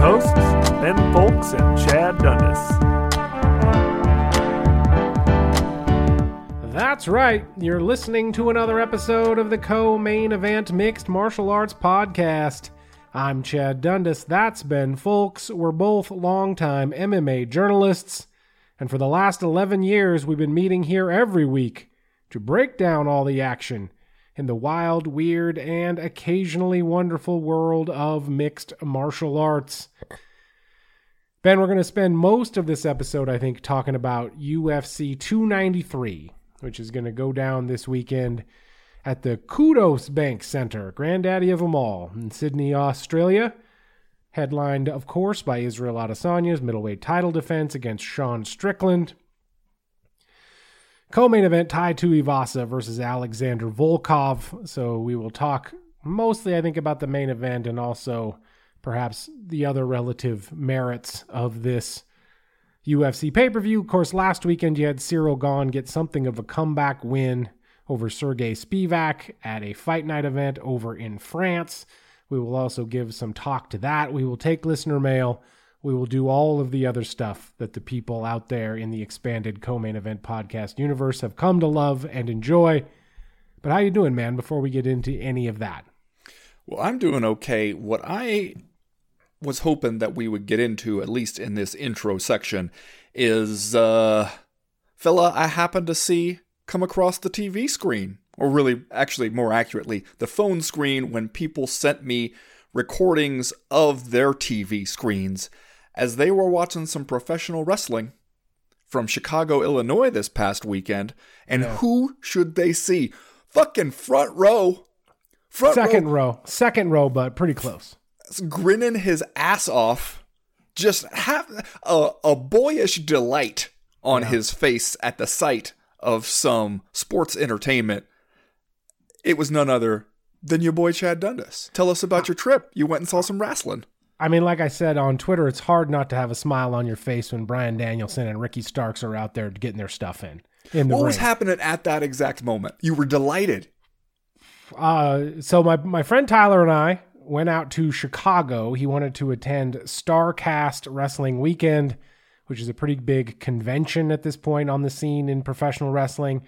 Hosts, Ben Fowlkes and Chad Dundas. That's right. You're listening to another episode of the Co Main Event Mixed Martial Arts Podcast. I'm Chad Dundas. That's Ben Fowlkes. We're both longtime MMA journalists. And for the last 11 years, we've been meeting here every week to break down all the action in the wild, weird, and occasionally wonderful world of mixed martial arts. Ben, we're going to spend most of this episode, I think, talking about UFC 293, which is going to go down this weekend at the Qudos Bank Center, granddaddy of them all, in Sydney, Australia. Headlined, of course, by Israel Adesanya's middleweight title defense against Sean Strickland. Co-main event Tai Tuivasa versus Alexander Volkov. So we will talk mostly, I think, about the main event and also perhaps the other relative merits of this UFC pay-per-view. Of course, last weekend you had Ciryl Gane get something of a comeback win over Sergey Spivac at a fight night event over in France. We will also give some talk to that. We will take listener mail. We will do all of the other stuff that the people out there in the expanded co-main event podcast universe have come to love and enjoy. But how you doing, man, before we get into any of that? Well, I'm doing okay. What I was hoping that we would get into, at least in this intro section, is uh fella I happened to see come across the TV screen. Or really, actually, more accurately, the phone screen when people sent me recordings of their TV screens as they were watching some professional wrestling from Chicago, Illinois this past weekend. And Yeah. who should they see? Fucking front row. Front Second row row. Second row, but pretty close. grinning his ass off, just have a, a boyish delight on his face at the sight of some sports entertainment. It was none other than your boy Chad Dundas. Tell us about your trip. You went and saw some wrestling. I mean, like I said on Twitter, it's hard not to have a smile on your face when Bryan Danielson and Ricky Starks are out there getting their stuff in. In the What was happening at that exact moment? You were delighted. Uh, so my my friend Tyler and I went out to Chicago. He wanted to attend Starcast Wrestling Weekend, which is a pretty big convention at this point on the scene in professional wrestling.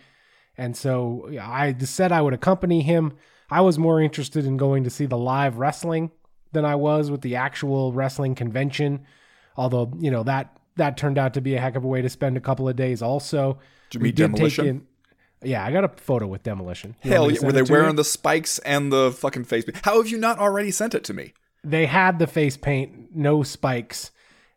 And so I said I would accompany him. I was more interested in going to see the live wrestling than I was with the actual wrestling convention. Although you know that that turned out to be a heck of a way to spend a couple of days. Also, Did you We meet did take Demolition? in- yeah, I got a photo with Demolition. You Hell yeah. Were they it to you? wearing the spikes and the fucking face? Paint? How have you not already sent it to me? they had the face paint, no spikes,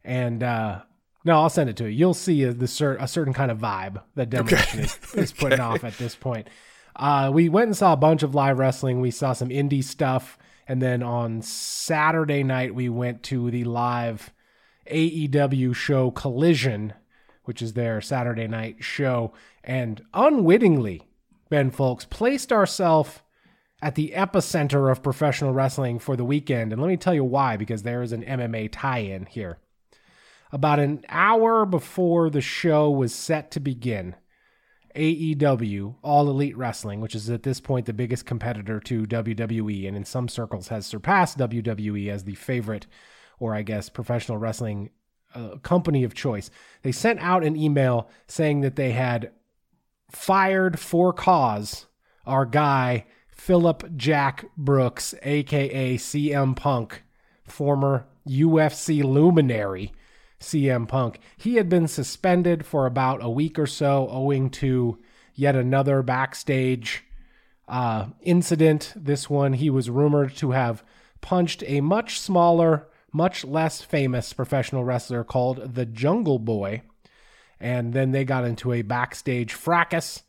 and uh no, I'll send it to you. You'll see a, the cer- a certain kind of vibe that Demolition is, is putting off at this point. Uh, we went and saw a bunch of live wrestling. We saw some indie stuff, and then on Saturday night we went to the live AEW show Collision, which is their Saturday night show, and unwittingly, Ben Fowlkes placed ourselves at the epicenter of professional wrestling for the weekend. And let me tell you why, because there is an MMA tie in here. About an hour before the show was set to begin, AEW, All Elite Wrestling, which is at this point the biggest competitor to WWE and in some circles has surpassed WWE as the favorite, or I guess, professional wrestling uh, company of choice. They sent out an email saying that they had fired for cause our guy Phillip Jack Brooks, aka CM Punk, former UFC luminary CM Punk. He had been suspended for about a week or so owing to yet another backstage uh, incident. This one, he was rumored to have punched a much smaller, much less famous professional wrestler called the Jungle Boy. And then they got into a backstage fracas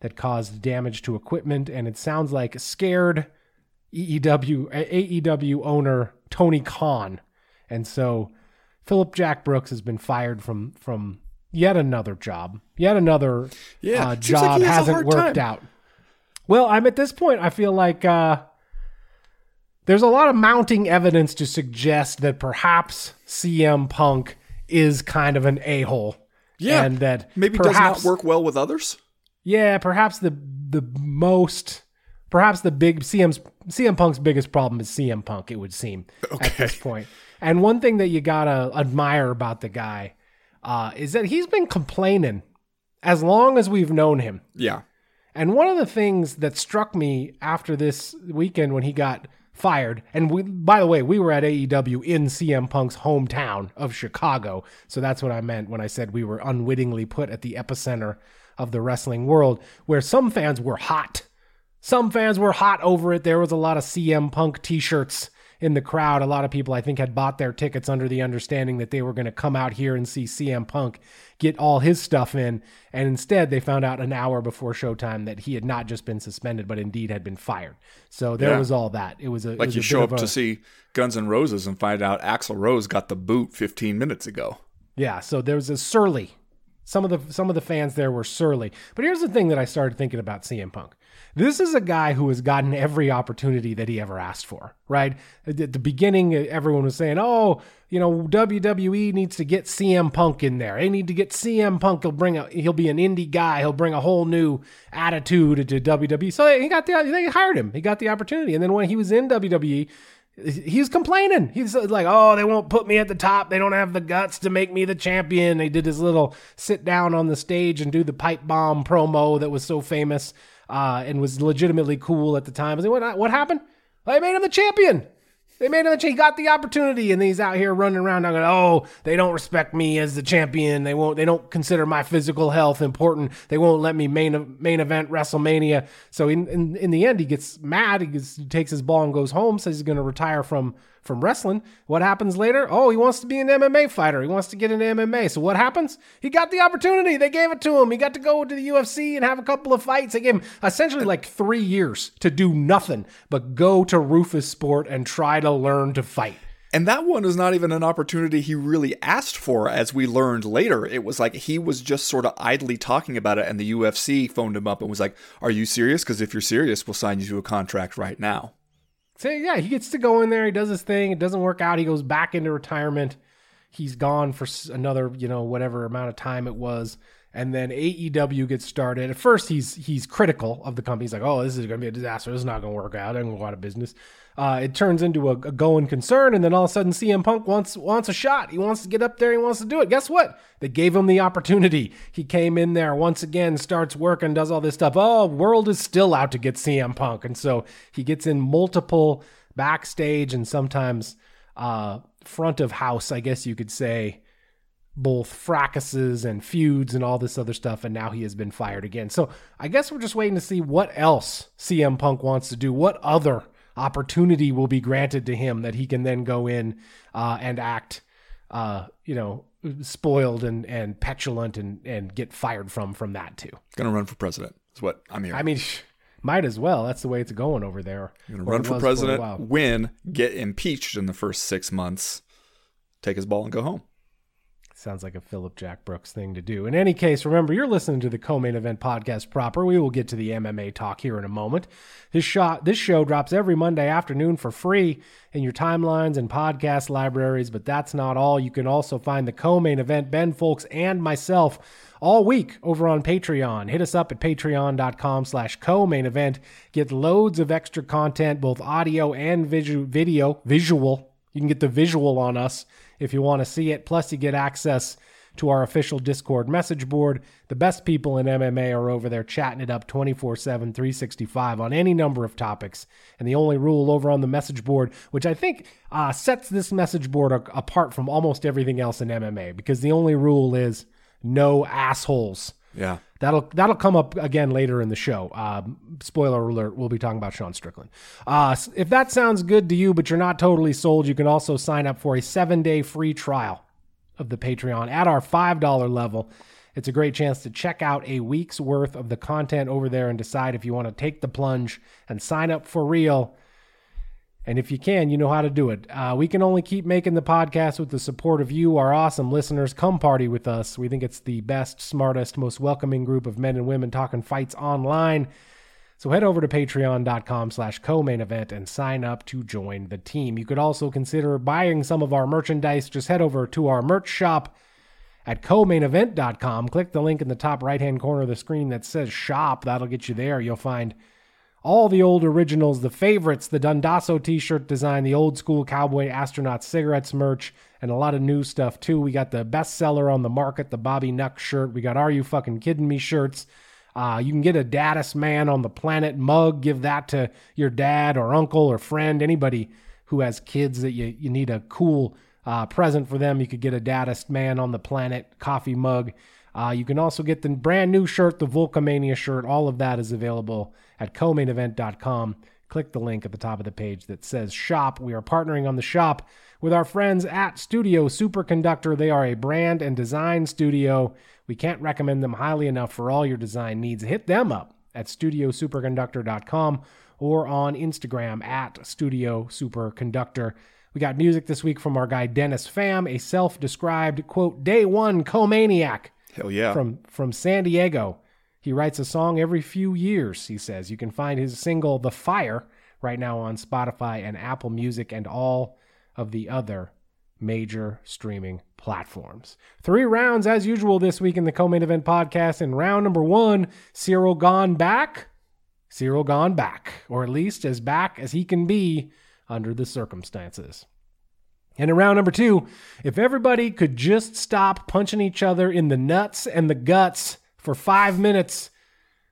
that caused damage to equipment. And it sounds like scared EEW, AEW owner Tony Khan. And so Phillip Jack Brooks has been fired from, from yet another job. Yet another Yeah, uh, seems like job has hasn't worked time. out. Well, I'm at this point, I feel like uh, there's a lot of mounting evidence to suggest that perhaps CM Punk is kind of an a hole. Yeah, and that maybe perhaps, does not work well with others. Yeah, perhaps the the most, perhaps the big CM's CM Punk's biggest problem is CM Punk. It would seem at this point. And one thing that you gotta admire about the guy uh, is that he's been complaining as long as we've known him. Yeah, And one of the things that struck me after this weekend when he got fired, and we, by the way, we were at AEW in CM Punk's hometown of Chicago. So that's what I meant when I said we were unwittingly put at the epicenter of the wrestling world, where some fans were hot. Some fans were hot over it. There was a lot of CM Punk t shirts in the crowd. A lot of people, I think, had bought their tickets under the understanding that they were going to come out here and see CM Punk get all his stuff in. And instead, they found out an hour before showtime that he had not just been suspended, but indeed had been fired. So there Yeah. was all that. It was a like was you show up a- to see Guns N' Roses and find out Axl Rose got the boot 15 minutes ago. Yeah, so there was a surly. Some of the some of the fans there were surly. But here's the thing that I started thinking about CM Punk. This is a guy who has gotten every opportunity that he ever asked for, right? At the beginning, everyone was saying, "Oh, you know, WWE needs to get CM Punk in there. They need to get CM Punk. He'll bring a he'll be an indie guy. He'll bring a whole new attitude to WWE." So he got the they hired him. He got the opportunity, and then when he was in WWE, he was complaining. He's like, "Oh, they won't put me at the top. They don't have the guts to make me the champion." They did his little sit down on the stage and do the pipe bomb promo that was so famous uh, and was legitimately cool at the time. I was like, what, what happened? They made him the champion. They made him the He got the opportunity, and he's out here running around. Now going, "Oh, they don't respect me as the champion. They won't. They don't consider my physical health important. They won't let me main main event WrestleMania." So in in, in the end, he gets mad. He, gets, he takes his ball and goes home. Says he's going to retire from from wrestling. What happens later? Oh, he wants to be an MMA fighter. He wants to get into MMA. So what happens? He got the opportunity. They gave it to him. He got to go to the UFC and have a couple of fights. They gave him essentially like three years to do nothing but go to Roufusport and try to learn to fight. And that one is not even an opportunity he really asked for, as we learned later. It was like he was just sort of idly talking about it, and the UFC phoned him up and was like, Are you serious? Because if you're serious, we'll sign you to a contract right now. So yeah, he gets to go in there. He does his thing. It doesn't work out. He goes back into retirement. He's gone for another, you know, whatever amount of time it was. And then AEW gets started. At first, he's he's critical of the company. He's like, "Oh, this is going to be a disaster. This is not going to work out. I'm going to go out of business." Uh, it turns into a, a going concern, and then all of a sudden, CM Punk wants wants a shot. He wants to get up there. He wants to do it. Guess what? They gave him the opportunity. He came in there once again, starts working, does all this stuff. Oh, world is still out to get CM Punk, and so he gets in multiple backstage and sometimes uh, front of house, I guess you could say, both fracases and feuds and all this other stuff, and now he has been fired again. So I guess we're just waiting to see what else CM Punk wants to do. What other opportunity will be granted to him that he can then go in uh, and act, uh, you know, spoiled and, and petulant and, and get fired from from that too. Gonna run for president, is what I'm hearing. I mean, sh- might as well. That's the way it's going over there. Run for president, while. win, get impeached in the first six months, take his ball and go home. Sounds like a Phillip Jack Brooks thing to do. In any case, remember you're listening to the co-main event podcast proper. We will get to the MMA talk here in a moment. This shot this show drops every Monday afternoon for free in your timelines and podcast libraries, but that's not all. You can also find the co-main event, Ben Fowlkes and myself, all week over on Patreon. Hit us up at patreon.com slash co-main event. Get loads of extra content, both audio and visu- video, visual You can get the visual on us if you want to see it. Plus, you get access to our official Discord message board. The best people in MMA are over there chatting it up 24 7, 365 on any number of topics. And the only rule over on the message board, which I think uh, sets this message board a- apart from almost everything else in MMA, because the only rule is no assholes. Yeah. That'll that'll come up again later in the show. Uh, spoiler alert: We'll be talking about Sean Strickland. Uh, if that sounds good to you, but you're not totally sold, you can also sign up for a seven day free trial of the Patreon at our five dollar level. It's a great chance to check out a week's worth of the content over there and decide if you want to take the plunge and sign up for real. And if you can, you know how to do it. Uh, we can only keep making the podcast with the support of you, our awesome listeners. Come party with us. We think it's the best, smartest, most welcoming group of men and women talking fights online. So head over to patreon.com slash co-main event and sign up to join the team. You could also consider buying some of our merchandise. Just head over to our merch shop at co-mainevent.com. Click the link in the top right-hand corner of the screen that says shop. That'll get you there. You'll find all the old originals, the favorites, the Dundasso t-shirt design, the old school cowboy astronaut cigarettes merch, and a lot of new stuff too. We got the bestseller on the market, the Bobby Nuck shirt. We got Are You Fucking Kidding Me shirts. Uh, you can get a daddest man on the planet mug. Give that to your dad or uncle or friend, anybody who has kids that you, you need a cool uh, present for them. You could get a daddest man on the planet coffee mug. Uh, you can also get the brand new shirt, the Vulcamania shirt. All of that is available at co-mainevent.com. Click the link at the top of the page that says shop. We are partnering on the shop with our friends at Studio Superconductor. They are a brand and design studio. We can't recommend them highly enough for all your design needs. Hit them up at studiosuperconductor.com or on Instagram at Studio Superconductor. We got music this week from our guy Dennis Pham, a self-described quote day one co-maniac Hell yeah. from from San Diego. He writes a song every few years, he says. You can find his single The Fire right now on Spotify and Apple Music and all of the other major streaming platforms. Three rounds as usual this week in the co-main event podcast. In round number 1, Ciryl Gane back. Ciryl Gane back, or at least as back as he can be under the circumstances. And in round number two, if everybody could just stop punching each other in the nuts and the guts for five minutes,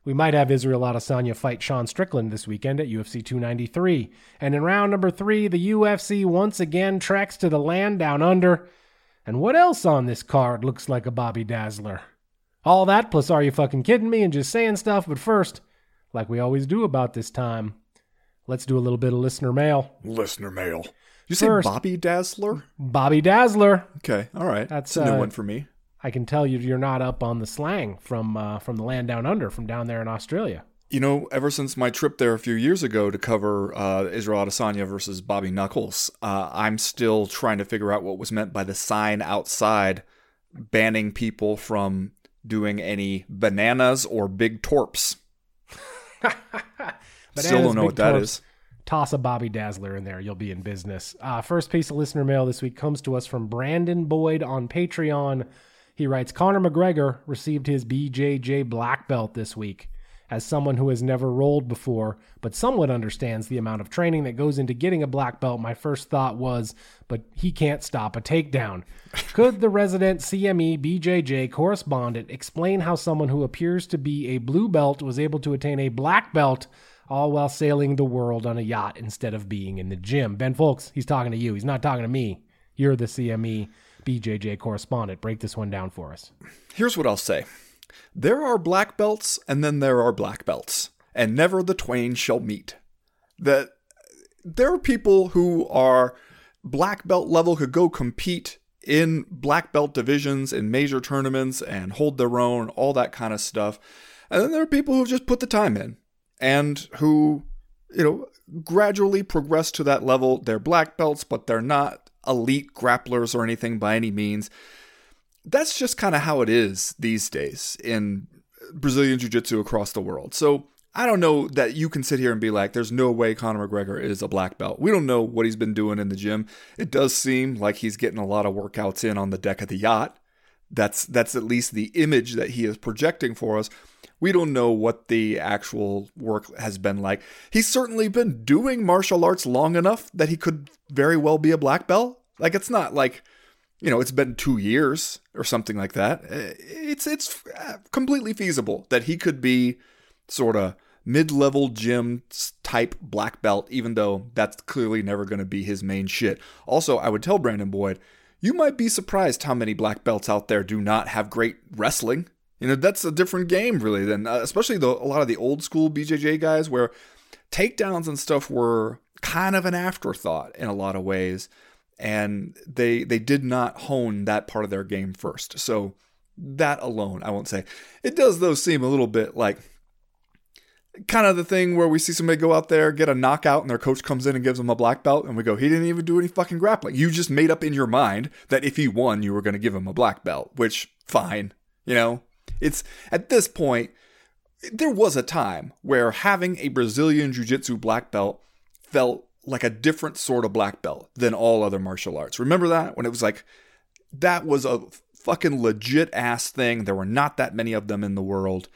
we might have Israel Adesanya fight Sean Strickland this weekend at UFC 293. And in round number three, the UFC once again treks to the land down under. And what else on this card looks like a Bobby Dazzler? All that plus are you fucking kidding me and just saying stuff, but first, like we always do about this time, let's do a little bit of listener mail. Listener mail. You say First- Bobby Dazzler? Bobby Dazzler. Okay, all right. That's, That's a new uh, one for me. I can tell you you're not up on the slang from uh, from the land down under, from down there in Australia. You know, ever since my trip there a few years ago to cover uh, Israel Adesanya versus Bobby Knuckles, uh, I'm still trying to figure out what was meant by the sign outside banning people from doing any bananas or big torps. still don't know what that torps. is. Toss a Bobby Dazzler in there, you'll be in business. Uh, first piece of listener mail this week comes to us from Brandon Boyd on Patreon. He writes Conor McGregor received his BJJ black belt this week. As someone who has never rolled before, but somewhat understands the amount of training that goes into getting a black belt, my first thought was, but he can't stop a takedown. Could the resident CME BJJ correspondent explain how someone who appears to be a blue belt was able to attain a black belt all while sailing the world on a yacht instead of being in the gym? Ben Fowlkes, he's talking to you. He's not talking to me. You're the CME BJJ correspondent. Break this one down for us. Here's what I'll say there are black belts, and then there are black belts, and never the twain shall meet. That there are people who are black belt level could go compete in black belt divisions in major tournaments and hold their own, all that kind of stuff. And then there are people who just put the time in and who, you know, gradually progress to that level. They're black belts, but they're not elite grapplers or anything by any means that's just kind of how it is these days in Brazilian Jiu Jitsu across the world. So I don't know that you can sit here and be like, there's no way Conor McGregor is a black belt. We don't know what he's been doing in the gym. It does seem like he's getting a lot of workouts in on the deck of the yacht. That's that's at least the image that he is projecting for us. We don't know what the actual work has been like. He's certainly been doing martial arts long enough that he could very well be a black belt. Like it's not like you know, it's been 2 years or something like that. Uh, it's it's uh, completely feasible that he could be sort of mid-level gym type black belt even though that's clearly never going to be his main shit. Also, I would tell Brandon Boyd, you might be surprised how many black belts out there do not have great wrestling. You know, that's a different game really than uh, especially the, a lot of the old school BJJ guys where takedowns and stuff were kind of an afterthought in a lot of ways and they they did not hone that part of their game first. So that alone, I won't say. It does though seem a little bit like kind of the thing where we see somebody go out there get a knockout and their coach comes in and gives them a black belt and we go he didn't even do any fucking grappling you just made up in your mind that if he won you were going to give him a black belt which fine you know it's at this point there was a time where having a brazilian jiu-jitsu black belt felt like a different sort of black belt than all other martial arts. Remember that when it was like that was a fucking legit ass thing. There were not that many of them in the world.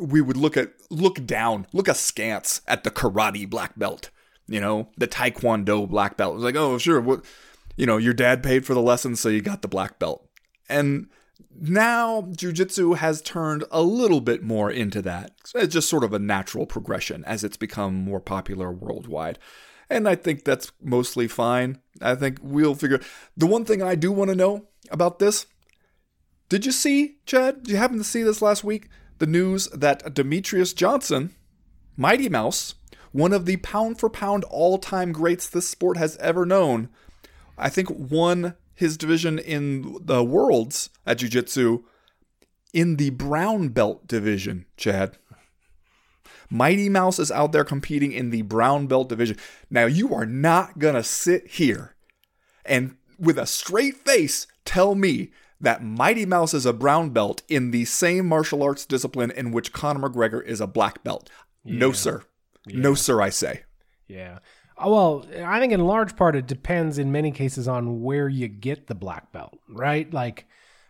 We would look at look down, look askance at the karate black belt, you know, the taekwondo black belt. It was like, "Oh, sure, what you know, your dad paid for the lessons so you got the black belt." And now jujitsu has turned a little bit more into that. It's just sort of a natural progression as it's become more popular worldwide. And I think that's mostly fine. I think we'll figure. The one thing I do want to know about this did you see, Chad? Did you happen to see this last week? The news that Demetrious Johnson, Mighty Mouse, one of the pound for pound all time greats this sport has ever known, I think won his division in the Worlds at Jiu Jitsu in the brown belt division, Chad. Mighty Mouse is out there competing in the brown belt division. Now, you are not going to sit here and with a straight face tell me that Mighty Mouse is a brown belt in the same martial arts discipline in which Conor McGregor is a black belt. Yeah. No, sir. Yeah. No, sir, I say. Yeah. Uh, well, I think in large part it depends in many cases on where you get the black belt, right? Like,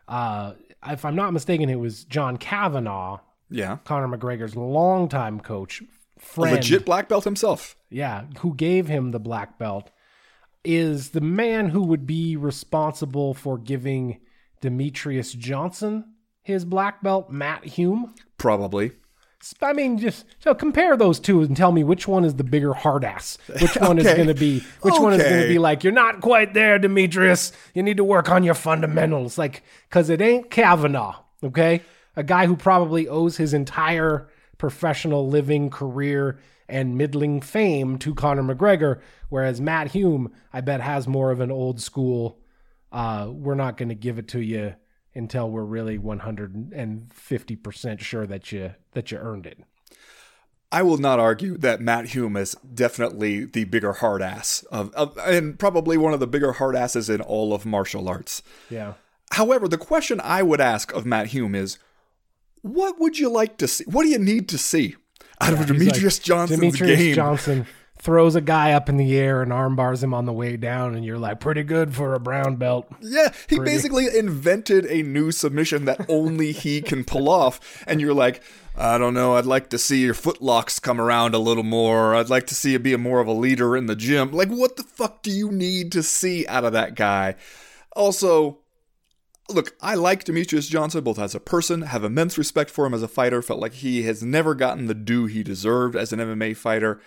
uh, if I'm not mistaken, it was John Kavanagh, yeah, Conor McGregor's longtime coach, friend, a legit black belt himself. Yeah, who gave him the black belt, is the man who would be responsible for giving Demetrious Johnson his black belt, Matt Hume. Probably. I mean, just so compare those two and tell me which one is the bigger hard ass. Which one okay. is going to be? Which okay. one is going to be like? You're not quite there, Demetrious. You need to work on your fundamentals, like because it ain't Kavanagh, Okay, a guy who probably owes his entire professional living career and middling fame to Conor McGregor, whereas Matt Hume, I bet, has more of an old school. Uh, we're not going to give it to you until we're really 150% sure that you that you earned it. I will not argue that Matt Hume is definitely the bigger hard ass of, of and probably one of the bigger hard asses in all of martial arts. Yeah. However, the question I would ask of Matt Hume is what would you like to see? What do you need to see out yeah, of Demetrious like, Johnson's Demetrious game? Johnson throws a guy up in the air and armbars him on the way down, and you're like, pretty good for a brown belt. Yeah, he pretty. basically invented a new submission that only he can pull off, and you're like, I don't know, I'd like to see your footlocks come around a little more. I'd like to see you be more of a leader in the gym. Like, what the fuck do you need to see out of that guy? Also, look, I like Demetrious Johnson both as a person, have immense respect for him as a fighter, felt like he has never gotten the due he deserved as an MMA fighter.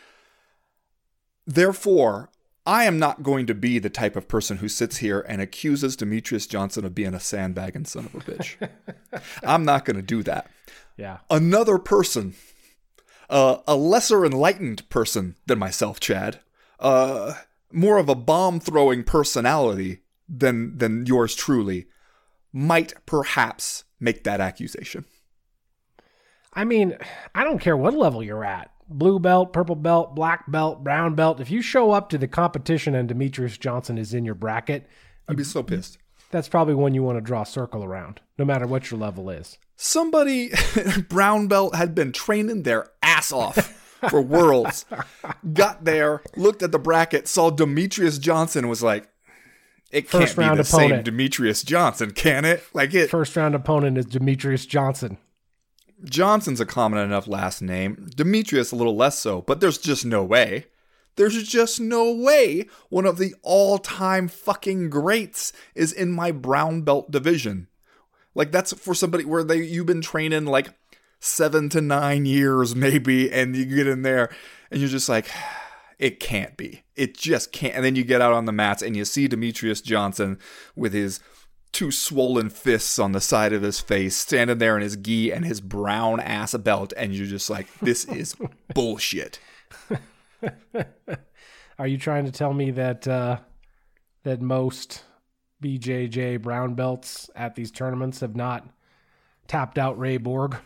Therefore, I am not going to be the type of person who sits here and accuses Demetrious Johnson of being a sandbag and son of a bitch. I'm not going to do that. Yeah. Another person, uh, a lesser enlightened person than myself, Chad, uh, more of a bomb throwing personality than than yours truly, might perhaps make that accusation. I mean, I don't care what level you're at blue belt, purple belt, black belt, brown belt, if you show up to the competition and Demetrious Johnson is in your bracket, I'd be so pissed. That's probably one you want to draw a circle around, no matter what your level is. Somebody, brown belt, had been training their ass off for worlds, got there, looked at the bracket, saw Demetrious Johnson, was like, it First can't be the opponent. same Demetrious Johnson, can it? Like it. First round opponent is Demetrious Johnson Johnson's a common enough last name, Demetrious a little less so, but there's just no way. There's just no way one of the all time fucking greats is in my brown belt division. Like, that's for somebody where they you've been training like seven to nine years, maybe, and you get in there and you're just like, it can't be. It just can't. And then you get out on the mats and you see Demetrious Johnson with his two swollen fists on the side of his face, standing there in his gi and his brown ass belt, and you're just like, this is bullshit. Are you trying to tell me that uh, that most BJJ brown belts at these tournaments have not tapped out Ray Borg?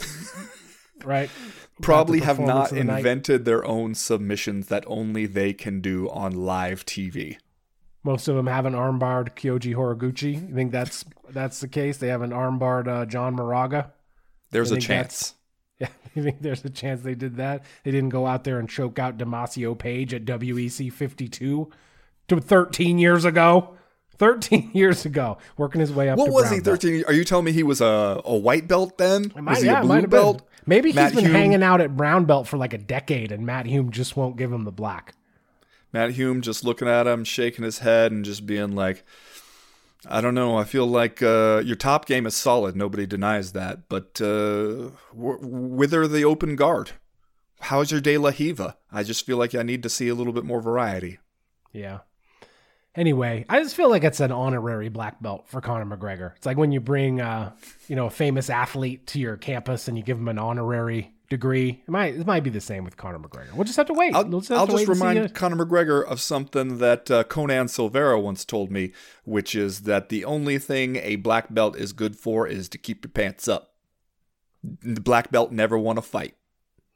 right? Probably have not the invented night. their own submissions that only they can do on live TV. Most of them haven't armbarred Kyoji Horiguchi. You think that's that's the case? They have an armbarred uh, John Moraga. There's a chance. Yeah, you think there's a chance they did that? They didn't go out there and choke out Damacio Page at WEC 52 to 13 years ago. 13 years ago, working his way up. What was he? 13? Belt. Are you telling me he was a, a white belt then? Might, was he yeah, a blue belt? Been. Maybe he's Matt been Hume. hanging out at brown belt for like a decade, and Matt Hume just won't give him the black. Matt Hume just looking at him, shaking his head, and just being like, I don't know. I feel like uh, your top game is solid. Nobody denies that. But uh, whither the open guard? How's your De La Riva? I just feel like I need to see a little bit more variety. Yeah. Anyway, I just feel like it's an honorary black belt for Conor McGregor. It's like when you bring, uh, you know, a famous athlete to your campus and you give him an honorary degree. It might it might be the same with Conor McGregor. We'll just have to wait. I'll, just, I'll just remind Conor McGregor of something that uh, Conan Silveira once told me, which is that the only thing a black belt is good for is to keep your pants up. The black belt never won a fight.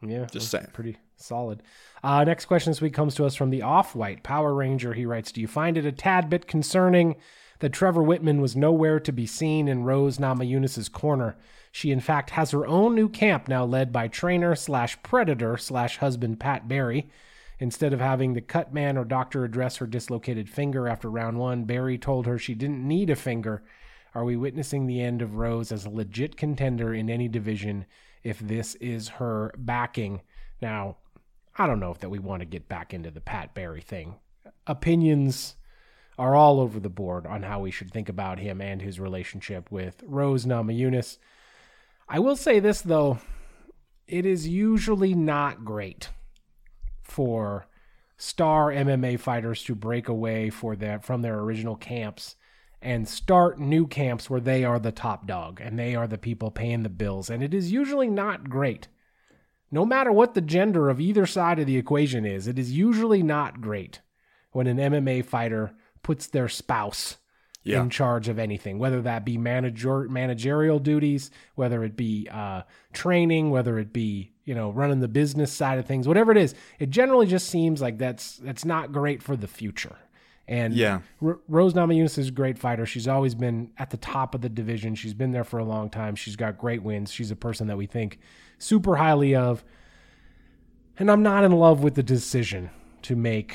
Yeah, just saying. Pretty solid. Uh, next question this week comes to us from the Off White Power Ranger. He writes, "Do you find it a tad bit concerning?" that Trevor Wittman was nowhere to be seen in Rose Namajunas' corner. She, in fact, has her own new camp now led by trainer slash predator slash husband Pat Barry. Instead of having the cut man or doctor address her dislocated finger after round one, Barry told her she didn't need a finger. Are we witnessing the end of Rose as a legit contender in any division if this is her backing? Now, I don't know if that we want to get back into the Pat Barry thing. Opinions are all over the board on how we should think about him and his relationship with Rose Namajunas. I will say this though, it is usually not great for star MMA fighters to break away for their from their original camps and start new camps where they are the top dog and they are the people paying the bills and it is usually not great. No matter what the gender of either side of the equation is, it is usually not great when an MMA fighter puts their spouse yeah. in charge of anything, whether that be manager managerial duties, whether it be uh, training, whether it be you know running the business side of things, whatever it is. It generally just seems like that's that's not great for the future. And yeah, R- Rose Namajunas is a great fighter. She's always been at the top of the division. She's been there for a long time. She's got great wins. She's a person that we think super highly of. And I'm not in love with the decision to make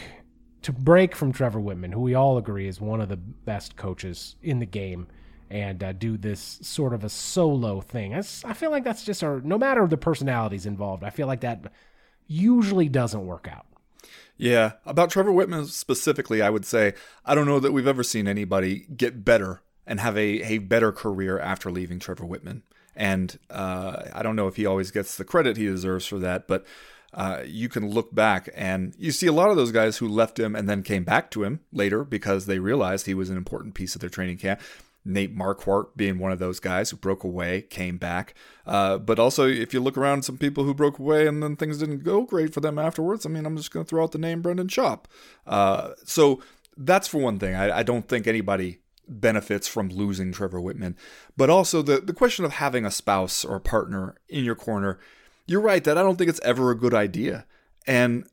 to break from Trevor Wittman, who we all agree is one of the best coaches in the game, and uh, do this sort of a solo thing. I, I feel like that's just our, no matter the personalities involved, I feel like that usually doesn't work out. Yeah, about Trevor Wittman specifically, I would say I don't know that we've ever seen anybody get better and have a, a better career after leaving Trevor Wittman. And uh, I don't know if he always gets the credit he deserves for that, but uh, you can look back and you see a lot of those guys who left him and then came back to him later because they realized he was an important piece of their training camp. Nate Marquardt being one of those guys who broke away, came back. Uh, but also, if you look around some people who broke away and then things didn't go great for them afterwards, I mean, I'm just going to throw out the name Brendan Schaub. Uh, so that's for one thing. I, I don't think anybody benefits from losing Trevor Wittman, But also, the, the question of having a spouse or a partner in your corner you're right that I don't think it's ever a good idea. And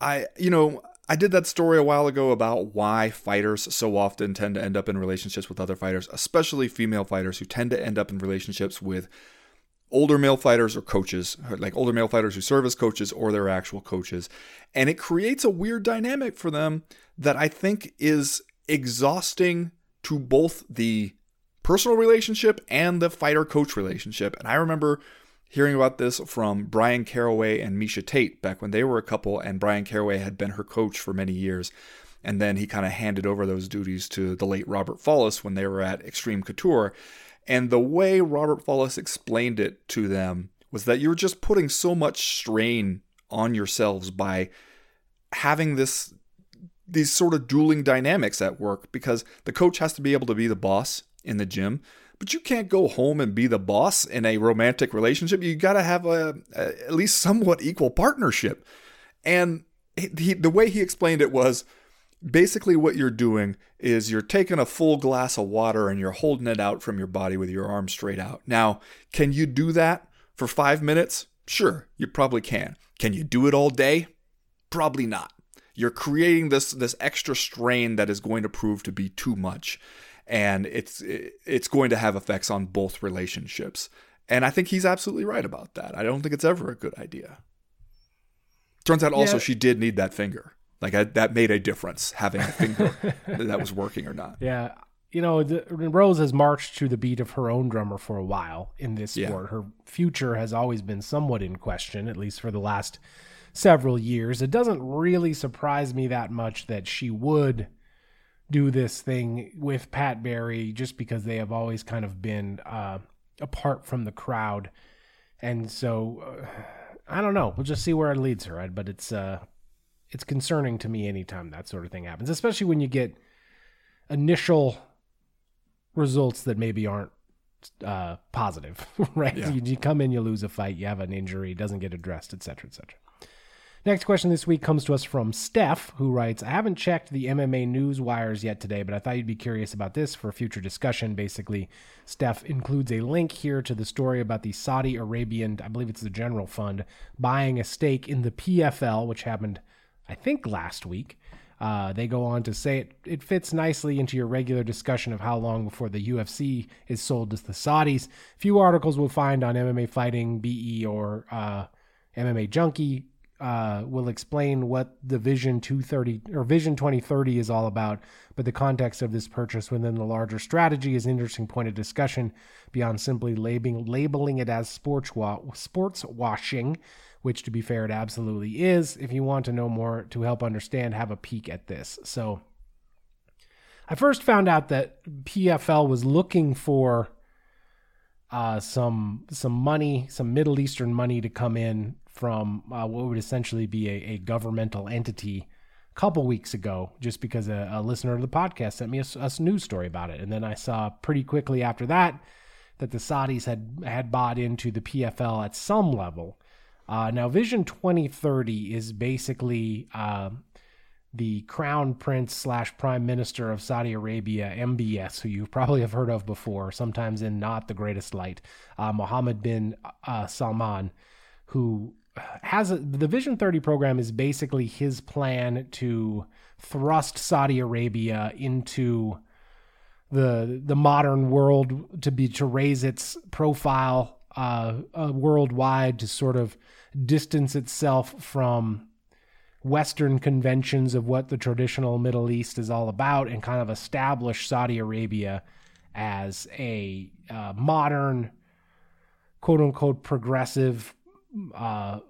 I, you know, I did that story a while ago about why fighters so often tend to end up in relationships with other fighters, especially female fighters who tend to end up in relationships with older male fighters or coaches, like older male fighters who serve as coaches or their actual coaches. And it creates a weird dynamic for them that I think is exhausting to both the personal relationship and the fighter coach relationship. And I remember hearing about this from Bryan Caraway and Miesha Tate back when they were a couple, and Bryan Caraway had been her coach for many years. And then he kind of handed over those duties to the late Robert Follis when they were at Extreme Couture. And the way Robert Follis explained it to them was that you were just putting so much strain on yourselves by having this these sort of dueling dynamics at work because the coach has to be able to be the boss in the gym but you can't go home and be the boss in a romantic relationship. You got to have a, a, at least somewhat equal partnership. And he, the way he explained it was basically what you're doing is you're taking a full glass of water and you're holding it out from your body with your arm straight out. Now, can you do that for five minutes? Sure, you probably can. Can you do it all day? Probably not. You're creating this this extra strain that is going to prove to be too much and it's it's going to have effects on both relationships. And I think he's absolutely right about that. I don't think it's ever a good idea. Turns out also yeah. she did need that finger. Like I, that made a difference having a finger that was working or not. Yeah. You know, the, Rose has marched to the beat of her own drummer for a while in this sport. Yeah. Her future has always been somewhat in question, at least for the last several years. It doesn't really surprise me that much that she would do this thing with Pat Barry just because they have always kind of been uh, apart from the crowd. And so uh, I don't know. We'll just see where it leads her. Right? But it's uh, it's concerning to me anytime that sort of thing happens, especially when you get initial results that maybe aren't uh, positive, right? Yeah. You, you, come in, you lose a fight, you have an injury, doesn't get addressed, etc., etc. Next question this week comes to us from Steph, who writes I haven't checked the MMA news wires yet today, but I thought you'd be curious about this for future discussion. Basically, Steph includes a link here to the story about the Saudi Arabian, I believe it's the General Fund, buying a stake in the PFL, which happened, I think, last week. Uh, they go on to say it, it fits nicely into your regular discussion of how long before the UFC is sold to the Saudis. Few articles we'll find on MMA Fighting, BE, or uh, MMA Junkie uh, will explain what the Vision 230 or Vision 2030 is all about, but the context of this purchase within the larger strategy is an interesting point of discussion beyond simply labeling labeling it as sports wa- sports washing, which to be fair it absolutely is. If you want to know more to help understand, have a peek at this. So I first found out that PFL was looking for uh, some some money, some Middle Eastern money to come in from uh, what would essentially be a, a, governmental entity a couple weeks ago, just because a, a listener of the podcast sent me a, a, news story about it, and then I saw pretty quickly after that that the Saudis had had bought into the PFL at some level. Uh, now, Vision 2030 is basically uh, the crown prince slash prime minister of Saudi Arabia, MBS, who you probably have heard of before, sometimes in not the greatest light, uh, Mohammed bin uh, Salman, who has a, the Vision 30 program is basically his plan to thrust Saudi Arabia into the the modern world to be to raise its profile uh, uh, worldwide to sort of distance itself from Western conventions of what the traditional Middle East is all about and kind of establish Saudi Arabia as a uh, modern, quote unquote, progressive uh,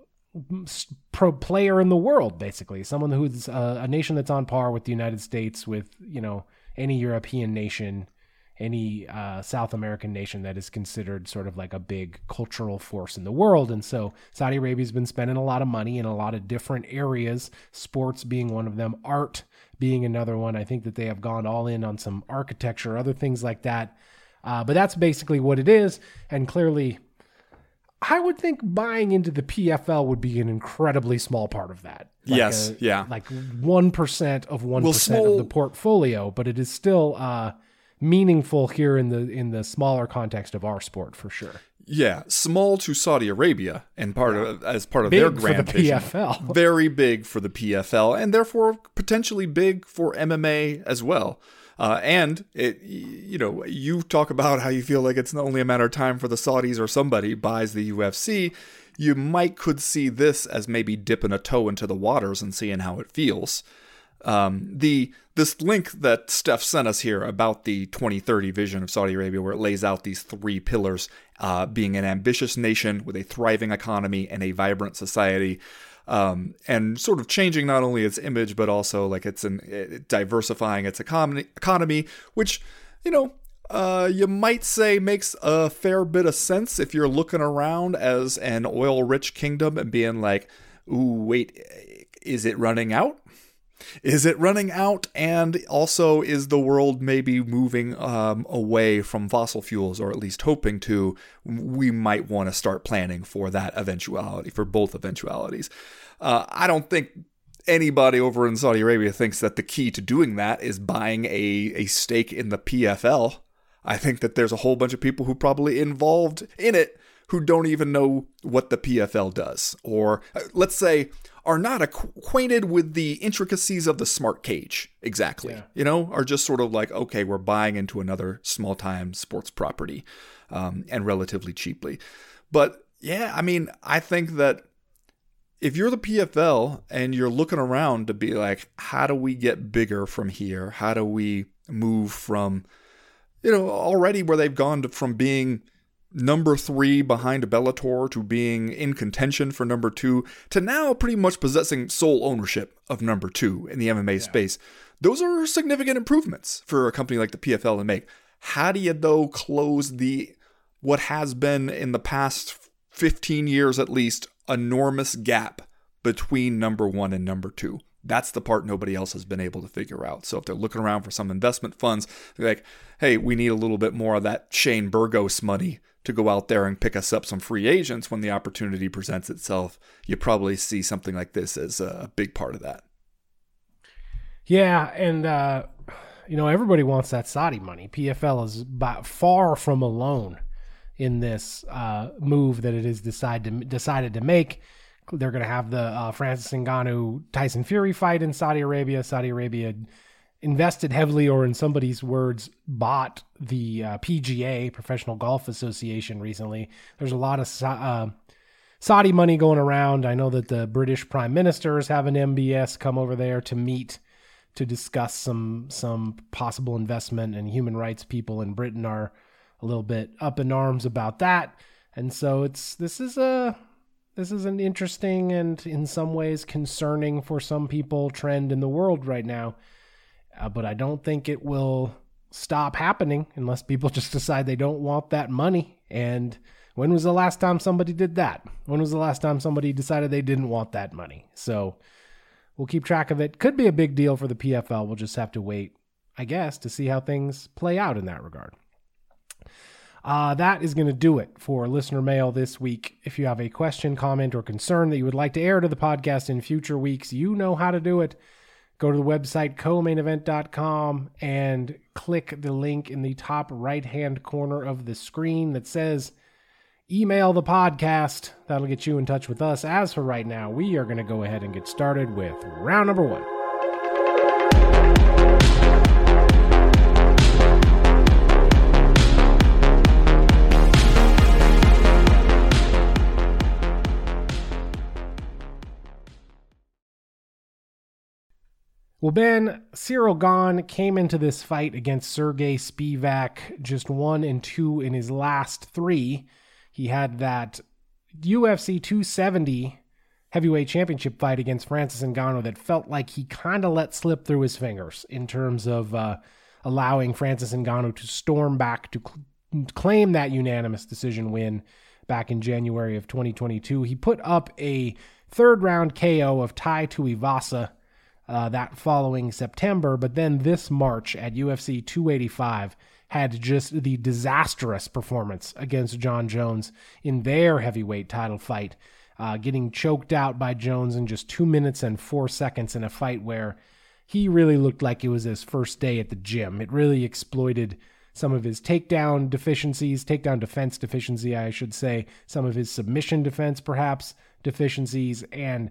pro player in the world, basically. Someone who's uh, a nation that's on par with the United States, with you know any European nation, any uh, South American nation that is considered sort of like a big cultural force in the world. And so Saudi Arabia's been spending a lot of money in a lot of different areas, sports being one of them, art being another one. I think that they have gone all in on some architecture, other things like that. Uh, but that's basically what it is. And clearly, I would think buying into the PFL would be an incredibly small part of that. Like yes, a, yeah, like one percent of one well, of the portfolio, but it is still uh, meaningful here in the in the smaller context of our sport for sure. Yeah, small to Saudi Arabia and part of as part of big their grand for the PFL. Very big for the PFL and therefore potentially big for MMA as well. Uh, and it, you know, you talk about how you feel like it's only a matter of time for the Saudis or somebody buys the UFC. You might could see this as maybe dipping a toe into the waters and seeing how it feels. Um, the this link that Steph sent us here about the 2030 vision of Saudi Arabia, where it lays out these three pillars, uh, being an ambitious nation with a thriving economy and a vibrant society, um, and sort of changing not only its image but also like it's an it, diversifying its economy, economy, which you know uh, you might say makes a fair bit of sense if you're looking around as an oil rich kingdom and being like, ooh, wait, is it running out? Is it running out? And also, is the world maybe moving um, away from fossil fuels, or at least hoping to? We might want to start planning for that eventuality, for both eventualities. Uh, I don't think anybody over in Saudi Arabia thinks that the key to doing that is buying a, a stake in the PFL. I think that there's a whole bunch of people who probably involved in it who don't even know what the PFL does. Or uh, let's say are not acquainted with the intricacies of the smart cage exactly. Yeah. You know, are just sort of like, okay, we're buying into another small time sports property um, and relatively cheaply. But yeah, I mean, I think that if you're the PFL and you're looking around to be like, how do we get bigger from here? How do we move from you know, already where they've gone to, from being number three behind Bellator to being in contention for number two to now pretty much possessing sole ownership of number two in the MMA yeah. space. Those are significant improvements for a company like the PFL to make. How do you though close the what has been in the past 15 years at least enormous gap between number one and number two? That's the part nobody else has been able to figure out. So if they're looking around for some investment funds, they're like, hey, we need a little bit more of that Shane Burgos money to go out there and pick us up some free agents when the opportunity presents itself. You probably see something like this as a big part of that. Yeah, and uh, you know everybody wants that Saudi money. PFL is by far from alone in this uh, move that it has decided to, decided to make. They're going to have the uh, Francis Ngannou Tyson Fury fight in Saudi Arabia. Saudi Arabia invested heavily, or in somebody's words, bought the uh, PGA Professional Golf Association recently. There's a lot of uh, Saudi money going around. I know that the British Prime Minister is having MBS come over there to meet to discuss some some possible investment, and human rights people in Britain are a little bit up in arms about that. And so it's this is a this is an interesting and in some ways concerning for some people trend in the world right now. Uh, but I don't think it will stop happening unless people just decide they don't want that money. And when was the last time somebody did that? When was the last time somebody decided they didn't want that money? So we'll keep track of it. Could be a big deal for the PFL. We'll just have to wait, I guess, to see how things play out in that regard. Uh, that is going to do it for listener mail this week. If you have a question, comment, or concern that you would like to air to the podcast in future weeks, you know how to do it. Go to the website comainevent.com and click the link in the top right hand corner of the screen that says email the podcast. That'll get you in touch with us. As for right now, we are going to go ahead and get started with round number one. Well, Ben, Ciryl Gane came into this fight against Sergey Spivac just one and two in his last three. He had that UFC 270 heavyweight championship fight against Francis Ngannou that felt like he kind of let slip through his fingers in terms of uh, allowing Francis Ngannou to storm back to cl- claim that unanimous decision win back in January of 2022. He put up a third round KO of Tai Tuivasa uh, that following September. But then this March at UFC 285 had just the disastrous performance against Jon Jones in their heavyweight title fight, uh, getting choked out by Jones in just two minutes and four seconds in a fight where he really looked like it was his first day at the gym. It really exploited some of his takedown deficiencies, takedown defense deficiency, I should say, some of his submission defense, perhaps, deficiencies, and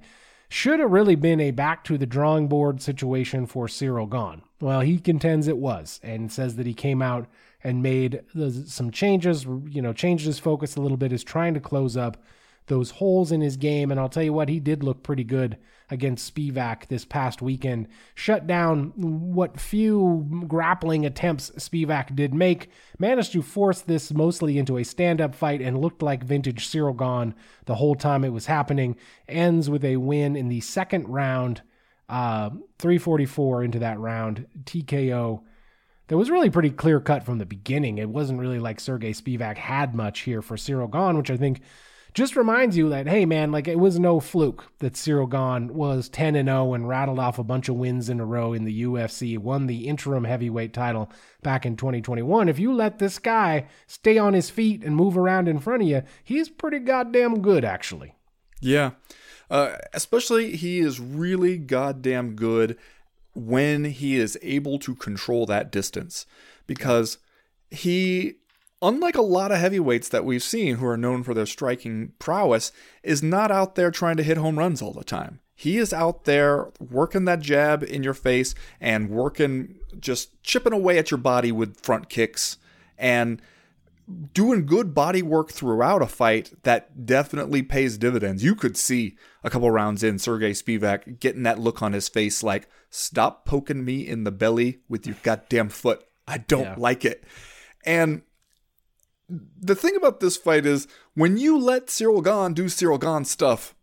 should have really been a back to the drawing board situation for Ciryl Gane. Well, he contends it was and says that he came out and made some changes, you know, changed his focus a little bit, is trying to close up those holes in his game. And I'll tell you what, he did look pretty good against Spivac this past weekend. Shut down what few grappling attempts Spivac did make. Managed to force this mostly into a stand up fight and looked like vintage Ciryl Gane the whole time it was happening. Ends with a win in the second round, uh, 344 into that round, TKO that was really pretty clear cut from the beginning. It wasn't really like Sergey Spivac had much here for Ciryl Gane, which I think just reminds you that hey man, like it was no fluke that Ciryl Gane was 10 and 0 and rattled off a bunch of wins in a row in the UFC, won the interim heavyweight title back in 2021. If you let this guy stay on his feet and move around in front of you, he's pretty goddamn good actually. Yeah. Uh, especially he is really goddamn good when he is able to control that distance because he unlike a lot of heavyweights that we've seen who are known for their striking prowess is not out there trying to hit home runs all the time he is out there working that jab in your face and working just chipping away at your body with front kicks and doing good body work throughout a fight that definitely pays dividends. You could see a couple rounds in Sergey Spivac getting that look on his face like, stop poking me in the belly with your goddamn foot. I don't yeah. like it. And the thing about this fight is when you let Ciryl Gane do Ciryl Gane stuff,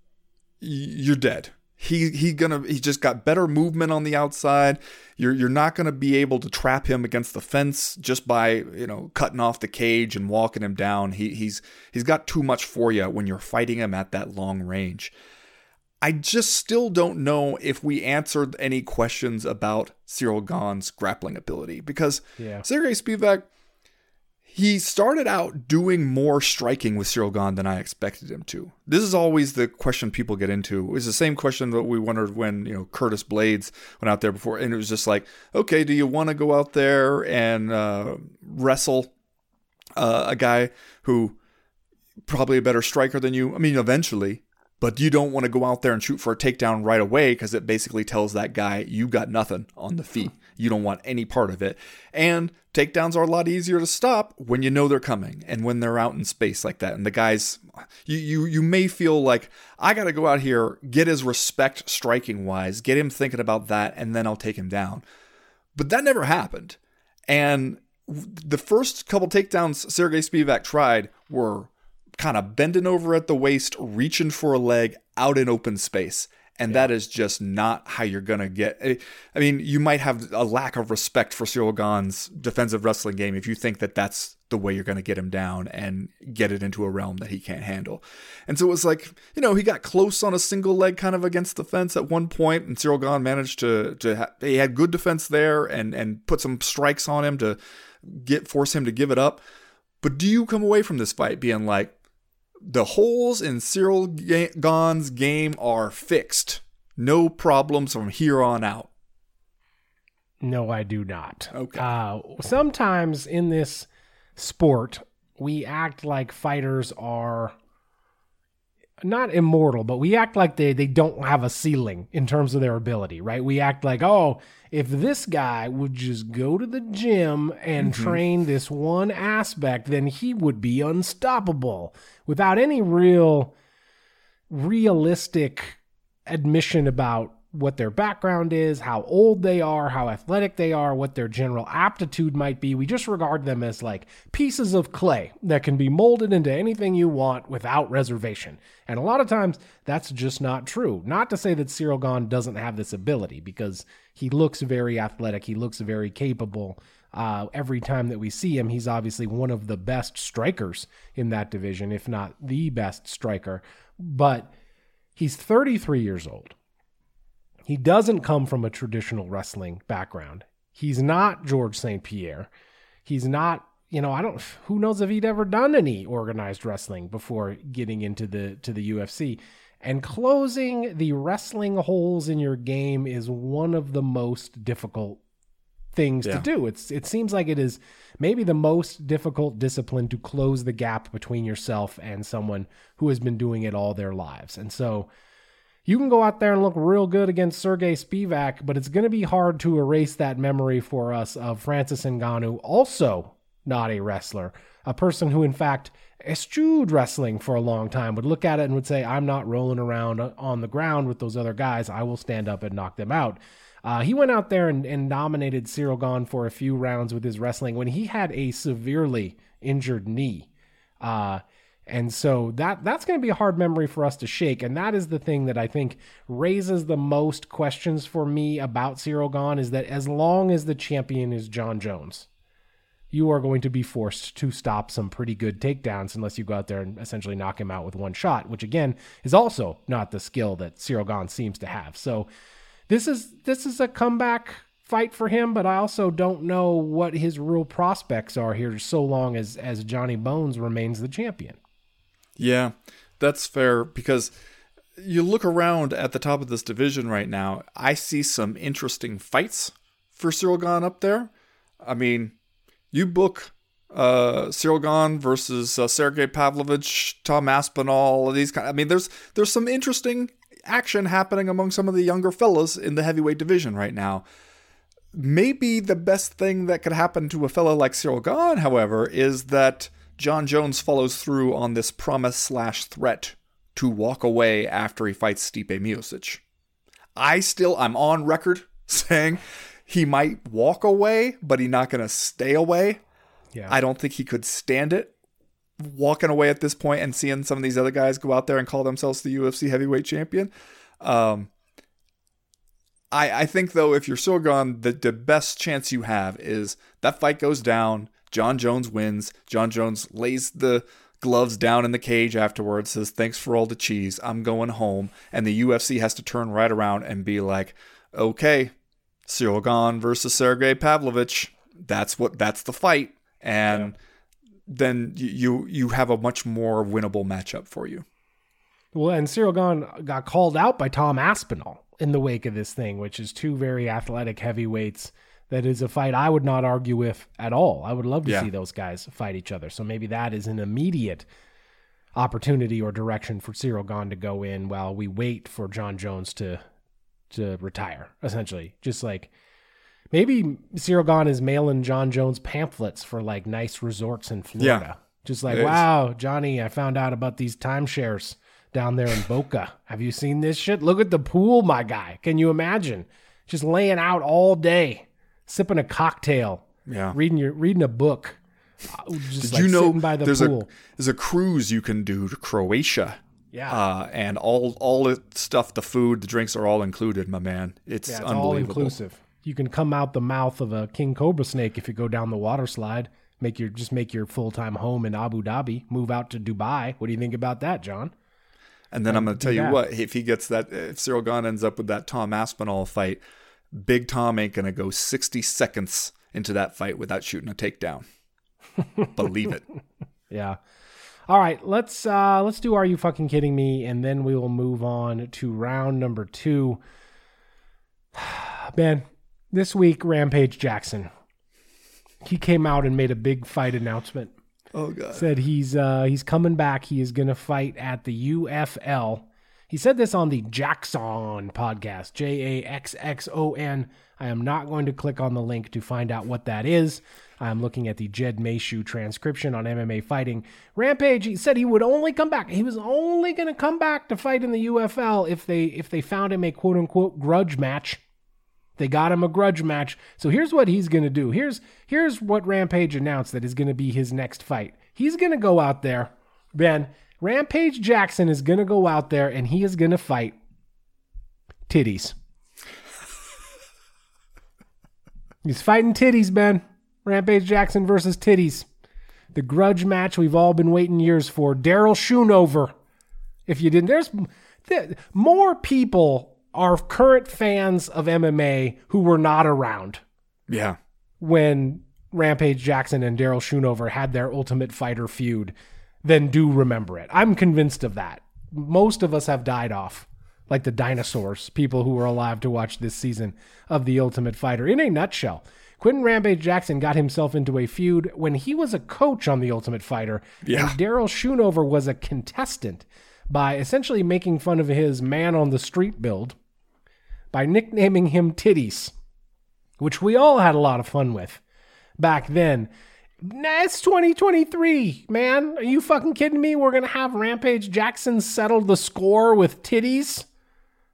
you're dead. He he gonna he just got better movement on the outside. You're you're not gonna be able to trap him against the fence just by you know cutting off the cage and walking him down. He he's he's got too much for you when you're fighting him at that long range. I just still don't know if we answered any questions about Ciryl Gane's grappling ability because yeah. Sergey Spivac he started out doing more striking with Ciryl Gane than I expected him to. This is always the question people get into. It's the same question that we wondered when, you know, Curtis Blaydes went out there before. And it was just like, okay, do you want to go out there and uh, wrestle uh, a guy who probably a better striker than you? I mean, eventually, but you don't want to go out there and shoot for a takedown right away because it basically tells that guy you got nothing on the feet. You don't want any part of it. And takedowns are a lot easier to stop when you know they're coming and when they're out in space like that. And the guys, you you you may feel like I got to go out here, get his respect striking wise, get him thinking about that, and then I'll take him down. But that never happened. And the first couple takedowns Sergey Spivac tried were kind of bending over at the waist, reaching for a leg out in open space. And yeah. that is just not how you're going to get. Eh, I mean, you might have a lack of respect for Ciryl Gane's defensive wrestling game if you think that that's the way you're going to get him down and get it into a realm that he can't handle. And so it was like, you know, he got close on a single leg kind of against the fence at one point, and Ciryl Gane managed to to ha- he had good defense there and and put some strikes on him to get force him to give it up. But do you come away from this fight being like, the holes in Ciryl Gane's game are fixed. No problems from here on out. No, I do not. Okay. Uh, sometimes in this sport, we act like fighters are not immortal, but we act like they, they don't have a ceiling in terms of their ability, right? We act like, oh, if this guy would just go to the gym and mm-hmm. train this one aspect, then he would be unstoppable without any real realistic admission about what their background is, how old they are, how athletic they are, what their general aptitude might be. We just regard them as like pieces of clay that can be molded into anything you want without reservation. And a lot of times that's just not true. Not to say that Ciryl Gane doesn't have this ability because he looks very athletic, he looks very capable. Uh, every time that we see him, he's obviously one of the best strikers in that division, if not the best striker. But he's 33 years old. He doesn't come from a traditional wrestling background. He's not Georges St-Pierre. He's not, you know, I don't who knows if he'd ever done any organized wrestling before getting into the to the UFC. And closing the wrestling holes in your game is one of the most difficult things yeah. to do. It's it seems like it is maybe the most difficult discipline to close the gap between yourself and someone who has been doing it all their lives. And so you can go out there and look real good against Sergey Spivac, but it's going to be hard to erase that memory for us of Francis Ngannou, also not a wrestler, a person who, in fact, eschewed wrestling for a long time, would look at it and would say, I'm not rolling around on the ground with those other guys. I will stand up and knock them out. Uh, he went out there and, and dominated Ciryl Gane for a few rounds with his wrestling when he had a severely injured knee. Uh, and so that that's going to be a hard memory for us to shake. And that is the thing that I think raises the most questions for me about Ciryl Gane is that as long as the champion is Jon Jones, you are going to be forced to stop some pretty good takedowns unless you go out there and essentially knock him out with one shot, which again is also not the skill that Ciryl Gane seems to have. So this is this is a comeback fight for him, but I also don't know what his real prospects are here so long as as Johnny Bones remains the champion. Yeah, that's fair because you look around at the top of this division right now, I see some interesting fights for Ciryl Gane up there. I mean, you book uh, Ciryl Gane versus uh, Sergey Pavlovich, Tom Aspinall, these kind. I mean, there's there's some interesting action happening among some of the younger fellas in the heavyweight division right now. Maybe the best thing that could happen to a fellow like Ciryl Gane, however, is that Jon Jones follows through on this promise slash threat to walk away after he fights Stipe Miocic. I still, I'm on record saying he might walk away, but he's not going to stay away. Yeah. I don't think he could stand it walking away at this point and seeing some of these other guys go out there and call themselves the UFC heavyweight champion. Um, I, I think though, if you're Ciryl Gane, the, the best chance you have is that fight goes down. Jon Jones wins. Jon Jones lays the gloves down in the cage afterwards, says, Thanks for all the cheese. I'm going home. And the UFC has to turn right around and be like, Okay, Ciryl Gane versus Sergey Pavlovich. That's what that's the fight. And yeah. then you you have a much more winnable matchup for you. Well, and Ciryl Gane got called out by Tom Aspinall in the wake of this thing, which is two very athletic heavyweights that is a fight I would not argue with at all. I would love to yeah. see those guys fight each other. So maybe that is an immediate opportunity or direction for Ciryl Gane to go in while we wait for Jon Jones to to retire. Essentially, just like maybe Ciryl Gane is mailing Jon Jones pamphlets for like nice resorts in Florida. Yeah. Just like, wow, Johnny, I found out about these timeshares down there in Boca. Have you seen this shit? Look at the pool, my guy. Can you imagine? Just laying out all day sipping a cocktail, yeah, reading your reading a book. Uh, Did like you know by the there's pool. a there's a cruise you can do to Croatia? Yeah, uh, and all all the stuff, the food, the drinks are all included, my man. It's, yeah, it's unbelievable. all inclusive. You can come out the mouth of a king cobra snake if you go down the water slide. Make your just make your full time home in Abu Dhabi. Move out to Dubai. What do you think about that, John? And then I'm going to tell you what: if he gets that, if Ciryl Gane ends up with that Tom Aspinall fight, Big Tom ain't gonna go 60 seconds into that fight without shooting a takedown. Believe it. Yeah. All right, let's uh let's do Are You Fucking Kidding Me? And then we will move on to round number two. Man, this week Rampage Jackson. He came out and made a big fight announcement. Oh god. Said he's uh he's coming back. He is gonna fight at the UFL he said this on the Jackson podcast, J A X X O N. I am not going to click on the link to find out what that is. I'm looking at the Jed Meshew transcription on MMA Fighting. Rampage he said he would only come back. He was only going to come back to fight in the UFL if they if they found him a quote unquote grudge match. They got him a grudge match. So here's what he's going to do. Here's here's what Rampage announced that is going to be his next fight. He's going to go out there, Ben, Rampage Jackson is going to go out there and he is going to fight titties. He's fighting titties, Ben. Rampage Jackson versus titties. The grudge match we've all been waiting years for. Daryl Schoonover. If you didn't, there's th- more people are current fans of MMA who were not around. Yeah. When Rampage Jackson and Daryl Schoonover had their Ultimate Fighter feud then do remember it. I'm convinced of that. Most of us have died off, like the dinosaurs, people who were alive to watch this season of The Ultimate Fighter. In a nutshell, Quinton Rampage Jackson got himself into a feud when he was a coach on The Ultimate Fighter, yeah. and Daryl Schoonover was a contestant by essentially making fun of his man on the street build by nicknaming him Titties, which we all had a lot of fun with back then. Nah, it's 2023, man. Are you fucking kidding me? We're gonna have Rampage Jackson settle the score with titties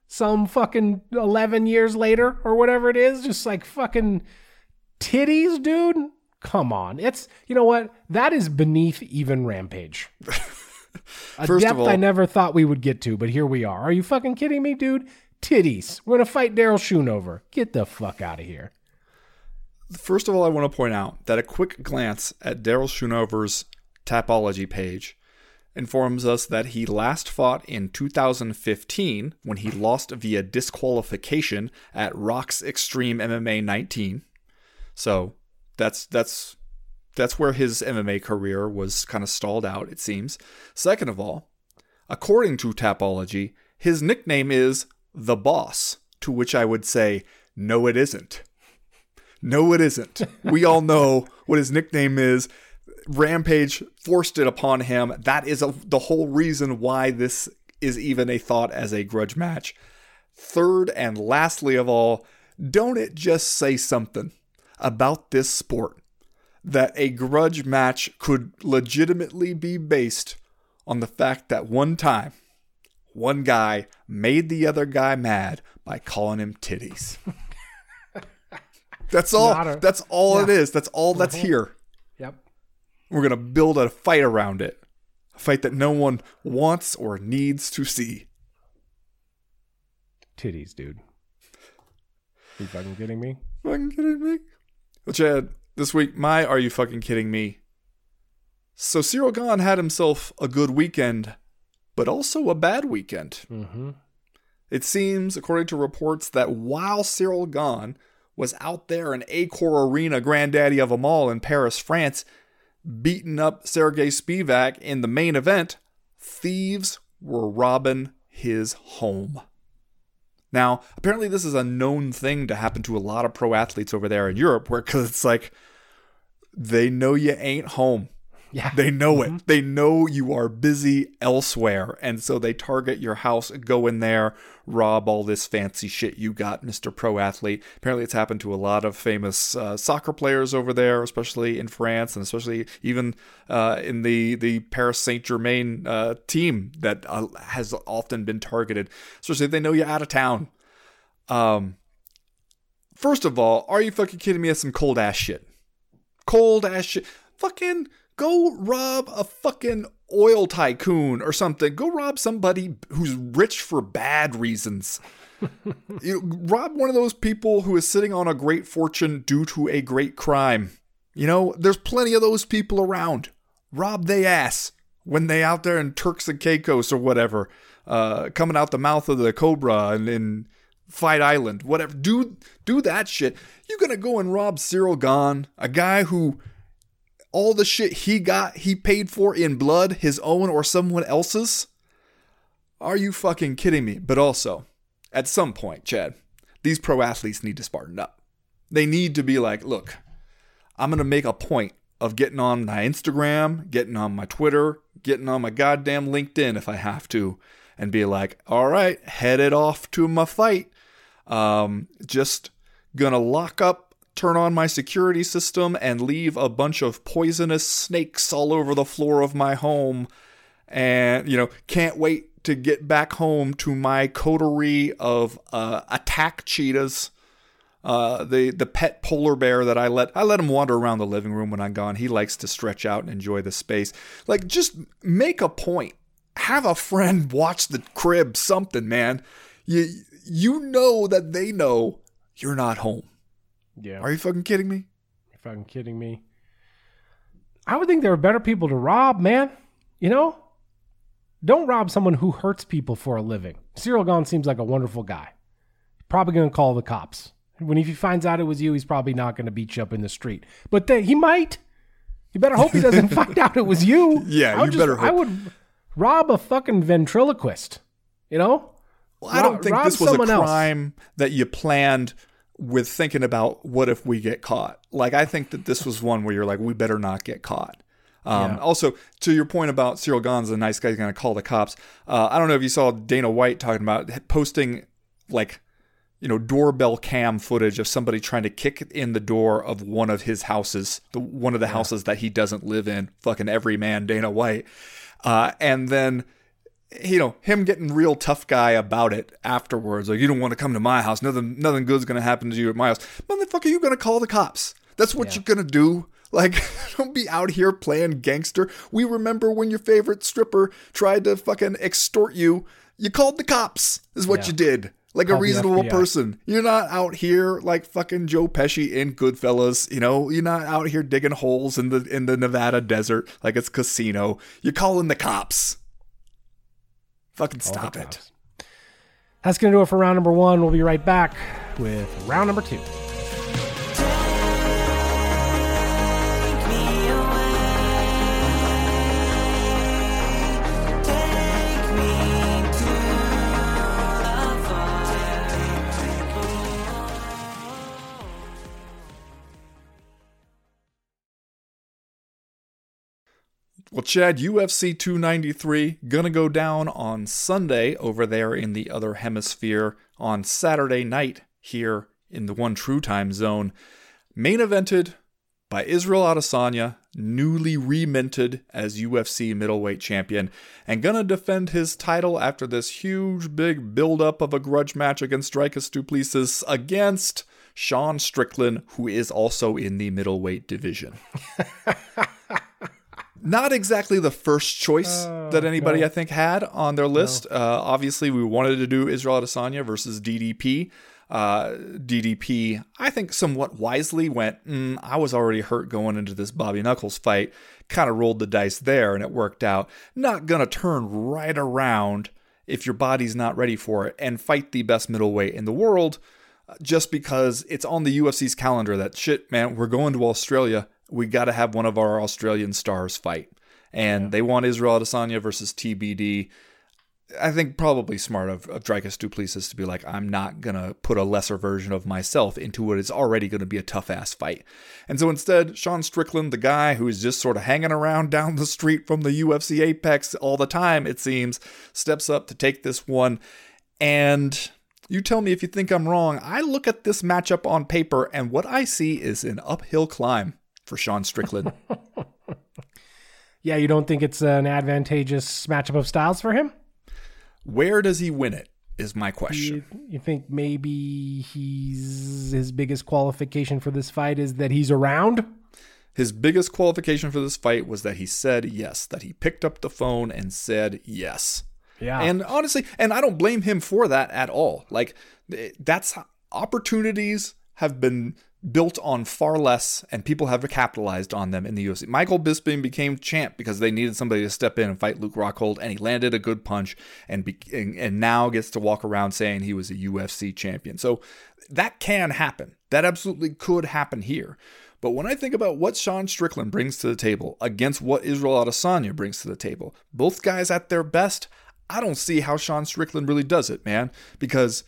some fucking 11 years later or whatever it is. Just like fucking titties, dude. Come on. It's, you know what? That is beneath even Rampage. A First depth of all- I never thought we would get to, but here we are. Are you fucking kidding me, dude? Titties. We're gonna fight Daryl Schoonover. Get the fuck out of here. First of all, I want to point out that a quick glance at Daryl Schoonover's Tapology page informs us that he last fought in 2015 when he lost via disqualification at Rock's Extreme MMA 19. So that's that's that's where his MMA career was kind of stalled out, it seems. Second of all, according to Tapology, his nickname is the Boss, to which I would say, no, it isn't. No, it isn't. We all know what his nickname is. Rampage forced it upon him. That is a, the whole reason why this is even a thought as a grudge match. Third and lastly of all, don't it just say something about this sport that a grudge match could legitimately be based on the fact that one time one guy made the other guy mad by calling him titties. That's all. A- that's all it is. That's all that's here. Yep. We're gonna build a fight around it, a fight that no one wants or needs to see. Titties, dude. Are you fucking kidding me? Fucking kidding me? Well, Chad, this week, my Are You Fucking Kidding Me? So Ciryl Gane had himself a good weekend, but also a bad weekend. Mm-hmm. It seems, according to reports, that while Ciryl Gane was out there in Accor Arena, granddaddy of them all in Paris, France, beating up Sergey Spivac in the main event, thieves were robbing his home. Now, apparently, this is a known thing to happen to a lot of pro athletes over there in Europe, where because it's like they know you ain't home. Yeah. They know it. They know you are busy elsewhere. And so they target your house, go in there, rob all this fancy shit you got, Mr. Pro Athlete. Apparently, it's happened to a lot of famous uh, soccer players over there, especially in France and especially even uh, in the, the Paris Saint Germain uh, team that uh, has often been targeted, especially if they know you're out of town. Um, first of all, are you fucking kidding me? That's some cold ass shit. Cold ass shit. Fucking go rob a fucking oil tycoon or something. Go rob somebody who's rich for bad reasons. you know, rob one of those people who is sitting on a great fortune due to a great crime. You know, there's plenty of those people around. Rob they ass when they out there in Turks and Caicos or whatever, uh, coming out the mouth of the Cobra and in Fight Island, whatever. Do do that shit. You gonna go and rob Ciryl Gane, a guy who all the shit he got, he paid for in blood, his own or someone else's? Are you fucking kidding me? But also, at some point, Chad, these pro athletes need to spartan up. They need to be like, look, I'm going to make a point of getting on my Instagram, getting on my Twitter, getting on my goddamn LinkedIn if I have to, and be like, all right, headed off to my fight. Um, just gonna lock up, turn on my security system, and leave a bunch of poisonous snakes all over the floor of my home. And, you know, can't wait to get back home to my coterie of uh, attack cheetahs uh, the the pet polar bear that I let I let him wander around the living room when I'm gone. He likes to stretch out and enjoy the space. Like just make a point. Have a friend watch the crib. Something, man. You you know that they know you're not home. Yeah. Are you fucking kidding me? You're fucking kidding me. I would think there are better people to rob, man. You know? Don't rob someone who hurts people for a living. Ciryl Gane seems like a wonderful guy. Probably going to call the cops. When if he finds out it was you, he's probably not going to beat you up in the street. But then he might. You better hope he doesn't find out it was you. Yeah, I you better hope. I would rob a fucking ventriloquist. You know? Well, I don't Ro- think this was a someone else. crime that you planned with thinking about what if we get caught. Like I think that this was one where you're like, we better not get caught. Um, Yeah. Also, to your point about Ciryl Gane's a nice guy, he's going to call the cops. Uh, I don't know if you saw Dana White talking about posting like you know, doorbell cam footage of somebody trying to kick in the door of one of his houses, the one of the yeah. houses that he doesn't live in. Fucking every man, Dana White, uh, and then you know him getting real tough guy about it afterwards. Like you don't want to come to my house. Nothing, nothing good's gonna happen to you at my house. Motherfucker, you gonna call the cops? That's what yeah. you're gonna do. Like, don't be out here playing gangster. We remember when your favorite stripper tried to fucking extort you. You called the cops, is what yeah. you did. Like Call a reasonable person. You're not out here like fucking Joe Pesci in Goodfellas. You know, you're not out here digging holes in the in the Nevada desert like it's casino. You're calling the cops. Fucking stop it. That's gonna do it for round number one. We'll be right back with round number two. Well, Chad, UFC 293 gonna go down on Sunday over there in the other hemisphere on Saturday night here in the one true time zone. Main evented by Israel Adesanya, newly reminted as UFC middleweight champion, and gonna defend his title after this huge big build-up of a grudge match against Dricus Du Plessis against Sean Strickland, who is also in the middleweight division. not exactly the first choice uh, that anybody no. I think had on their list. No. Uh, obviously, we wanted to do Israel Adesanya versus DDP. Uh, DDP, I think, somewhat wisely went. Mm, I was already hurt going into this Bobby Knuckles fight. Kind of rolled the dice there, and it worked out. Not gonna turn right around if your body's not ready for it and fight the best middleweight in the world uh, just because it's on the UFC's calendar that shit, man, we're going to Australia we got to have one of our Australian stars fight. And yeah. they want Israel Adesanya versus TBD. I think probably smart of, of Dricus Du Plessis to be like, I'm not going to put a lesser version of myself into what is already going to be a tough ass fight. And so instead, Sean Strickland, the guy who is just sort of hanging around down the street from the UFC Apex all the time, it seems, steps up to take this one. And you tell me if you think I'm wrong. I look at this matchup on paper, and what I see is an uphill climb for Sean Strickland. yeah, you don't think it's an advantageous matchup of styles for him? Where does he win it? Is my question. You, you think maybe he's his biggest qualification for this fight is that he's around? His biggest qualification for this fight was that he said yes, that he picked up the phone and said yes. Yeah. And honestly, and I don't blame him for that at all. Like eh, that's opportunities have been built on far less, and people have capitalized on them in the UFC. Michael Bisping became champ because they needed somebody to step in and fight Luke Rockhold, and he landed a good punch, and be, and, and now gets to walk around saying he was a UFC champion. So that can happen. That absolutely could happen here. But when I think about what Sean Strickland brings to the table against what Israel Adesanya brings to the table, both guys at their best, I don't see how Sean Strickland really does it, man. Because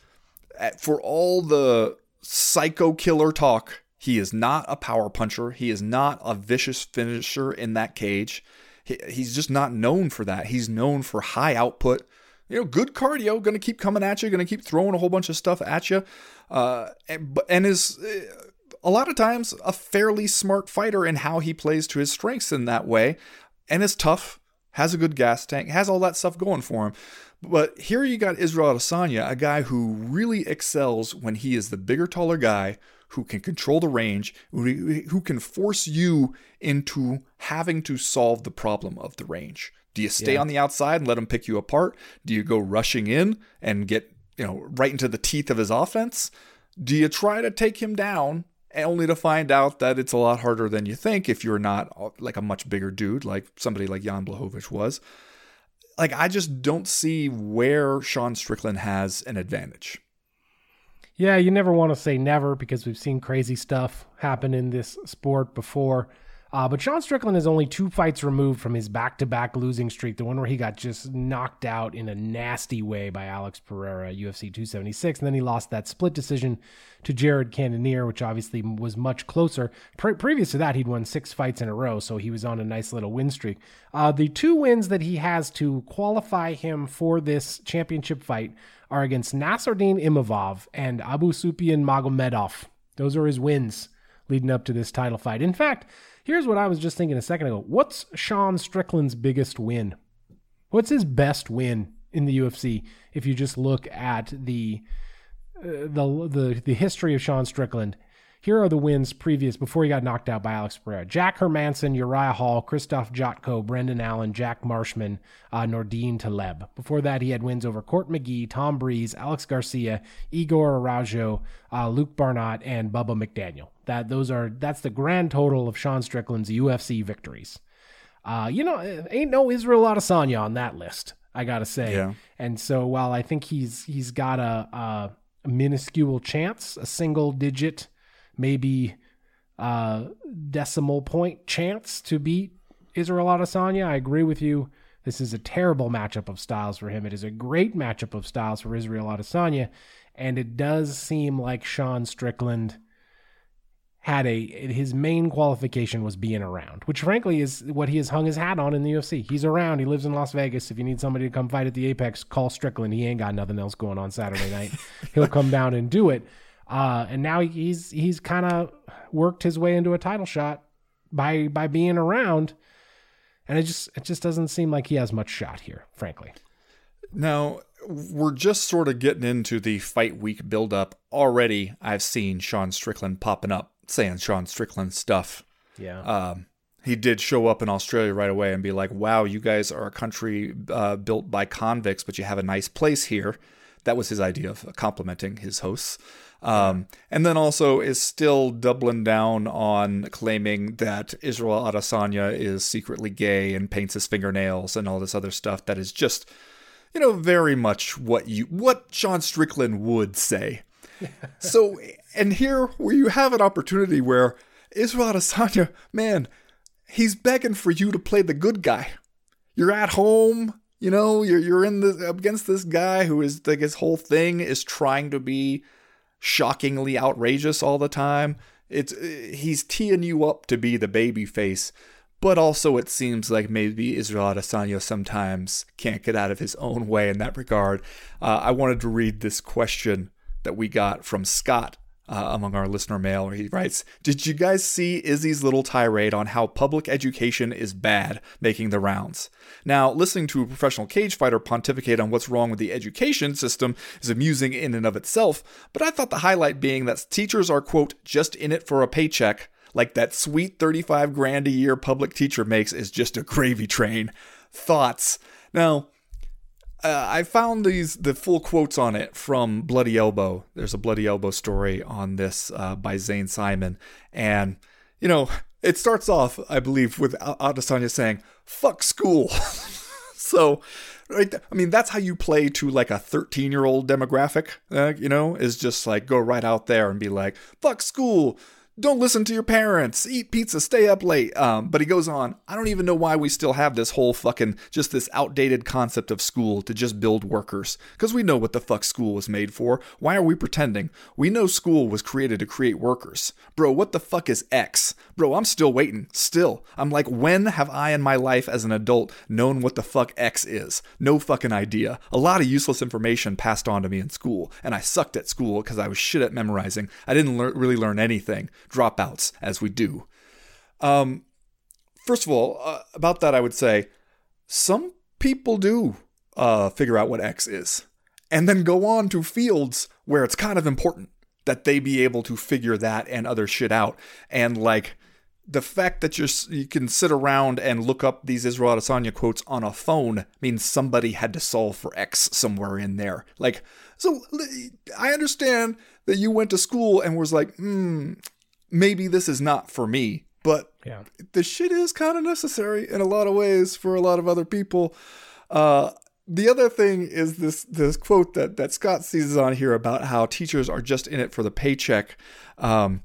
for all the psycho killer talk. He is not a power puncher. He is not a vicious finisher in that cage. He, he's just not known for that. He's known for high output. You know, good cardio, going to keep coming at you, going to keep throwing a whole bunch of stuff at you, uh, and, and is uh, a lot of times a fairly smart fighter in how he plays to his strengths in that way, and is tough, has a good gas tank, has all that stuff going for him. But here you got Israel Adesanya, a guy who really excels when he is the bigger, taller guy who can control the range, who can force you into having to solve the problem of the range. Do you stay yeah. on the outside and let him pick you apart? Do you go rushing in and get, you know, right into the teeth of his offense? Do you try to take him down only to find out that it's a lot harder than you think if you're not uh, like a much bigger dude like somebody like Jan Blachowicz was? Like I just don't see where Sean Strickland has an advantage. Yeah, you never want to say never because we've seen crazy stuff happen in this sport before. Uh, but Sean Strickland is only two fights removed from his back to back losing streak, the one where he got just knocked out in a nasty way by Alex Pereira, UFC 276. And then he lost that split decision to Jared Cannonier, which obviously was much closer. Pre- previous to that, he'd won six fights in a row, so he was on a nice little win streak. Uh, the two wins that he has to qualify him for this championship fight are against Nassourdine Imavov and Abusuppian Magomedov. Those are his wins leading up to this title fight. In fact, Here's what I was just thinking a second ago. What's Sean Strickland's biggest win? What's his best win in the UFC if you just look at the uh, the the the history of Sean Strickland here are the wins previous before he got knocked out by Alex Pereira. Jack Hermansson, Uriah Hall, Krzysztof Jotko, Brendan Allen, Jack Marshman, uh, Nordine Taleb. Before that, he had wins over Court McGee, Tom Breeze, Alex Garcia, Igor Araujo, uh, Luke Barnatt, and Bubba McDaniel. That those are that's the grand total of Sean Strickland's UFC victories. Uh, you know, ain't no Israel Adesanya on that list. I gotta say. Yeah. And so while I think he's he's got a, a minuscule chance, a single digit maybe uh, decimal point chance to beat Israel Adesanya. I agree with you. This is a terrible matchup of styles for him. It is a great matchup of styles for Israel Adesanya, and it does seem like Sean Strickland had a his main qualification was being around, which frankly is what he has hung his hat on in the UFC. He's around. He lives in Las Vegas. If you need somebody to come fight at the Apex, call Strickland. He ain't got nothing else going on Saturday night. He'll come down and do it. Uh, and now he's he's kind of worked his way into a title shot by by being around, and it just it just doesn't seem like he has much shot here, frankly. Now we're just sort of getting into the fight week buildup already. I've seen Sean Strickland popping up saying Sean Strickland stuff. Yeah. Um, he did show up in Australia right away and be like, "Wow, you guys are a country uh, built by convicts, but you have a nice place here." That was his idea of complimenting his hosts. Um, and then also is still doubling down on claiming that Israel Adesanya is secretly gay and paints his fingernails and all this other stuff that is just, you know, very much what you what Sean Strickland would say. so, and here where you have an opportunity where Israel Adesanya, man, he's begging for you to play the good guy. You're at home, you know, you're you're in the against this guy who is like his whole thing is trying to be shockingly outrageous all the time. It's he's teeing you up to be the baby face, but also it seems like maybe Israel Adesanya sometimes can't get out of his own way in that regard. Uh, I wanted to read this question that we got from Scott uh, among our listener mail where he writes Did you guys see Izzy's little tirade on how public education is bad making the rounds? Now, listening to a professional cage fighter pontificate on what's wrong with the education system is amusing in and of itself, but I thought the highlight being that teachers are, quote, just in it for a paycheck. Like that sweet 35 grand a year public teacher makes is just a gravy train. Thoughts. Now, uh, I found these the full quotes on it from Bloody Elbow. There's a Bloody Elbow story on this uh, by Zane Simon, and you know it starts off, I believe, with Adesanya saying "fuck school." so, right, I mean that's how you play to like a 13 year old demographic. Uh, you know, is just like go right out there and be like "fuck school." Don't listen to your parents, eat pizza, stay up late. Um, but he goes on, I don't even know why we still have this whole fucking, just this outdated concept of school to just build workers. Because we know what the fuck school was made for. Why are we pretending? We know school was created to create workers. Bro, what the fuck is X? Bro, I'm still waiting. Still. I'm like, when have I in my life as an adult known what the fuck X is? No fucking idea. A lot of useless information passed on to me in school, and I sucked at school because I was shit at memorizing. I didn't really learn anything dropouts as we do. Um, first of all, uh, about that, I would say some people do uh, figure out what X is and then go on to fields where it's kind of important that they be able to figure that and other shit out. And like the fact that you're you can sit around and look up these Israel Adesanya quotes on a phone means somebody had to solve for X somewhere in there. Like, so I understand that you went to school and was like, hmm, maybe this is not for me, but yeah. the shit is kind of necessary in a lot of ways for a lot of other people. Uh, the other thing is this this quote that that Scott seizes on here about how teachers are just in it for the paycheck. Um,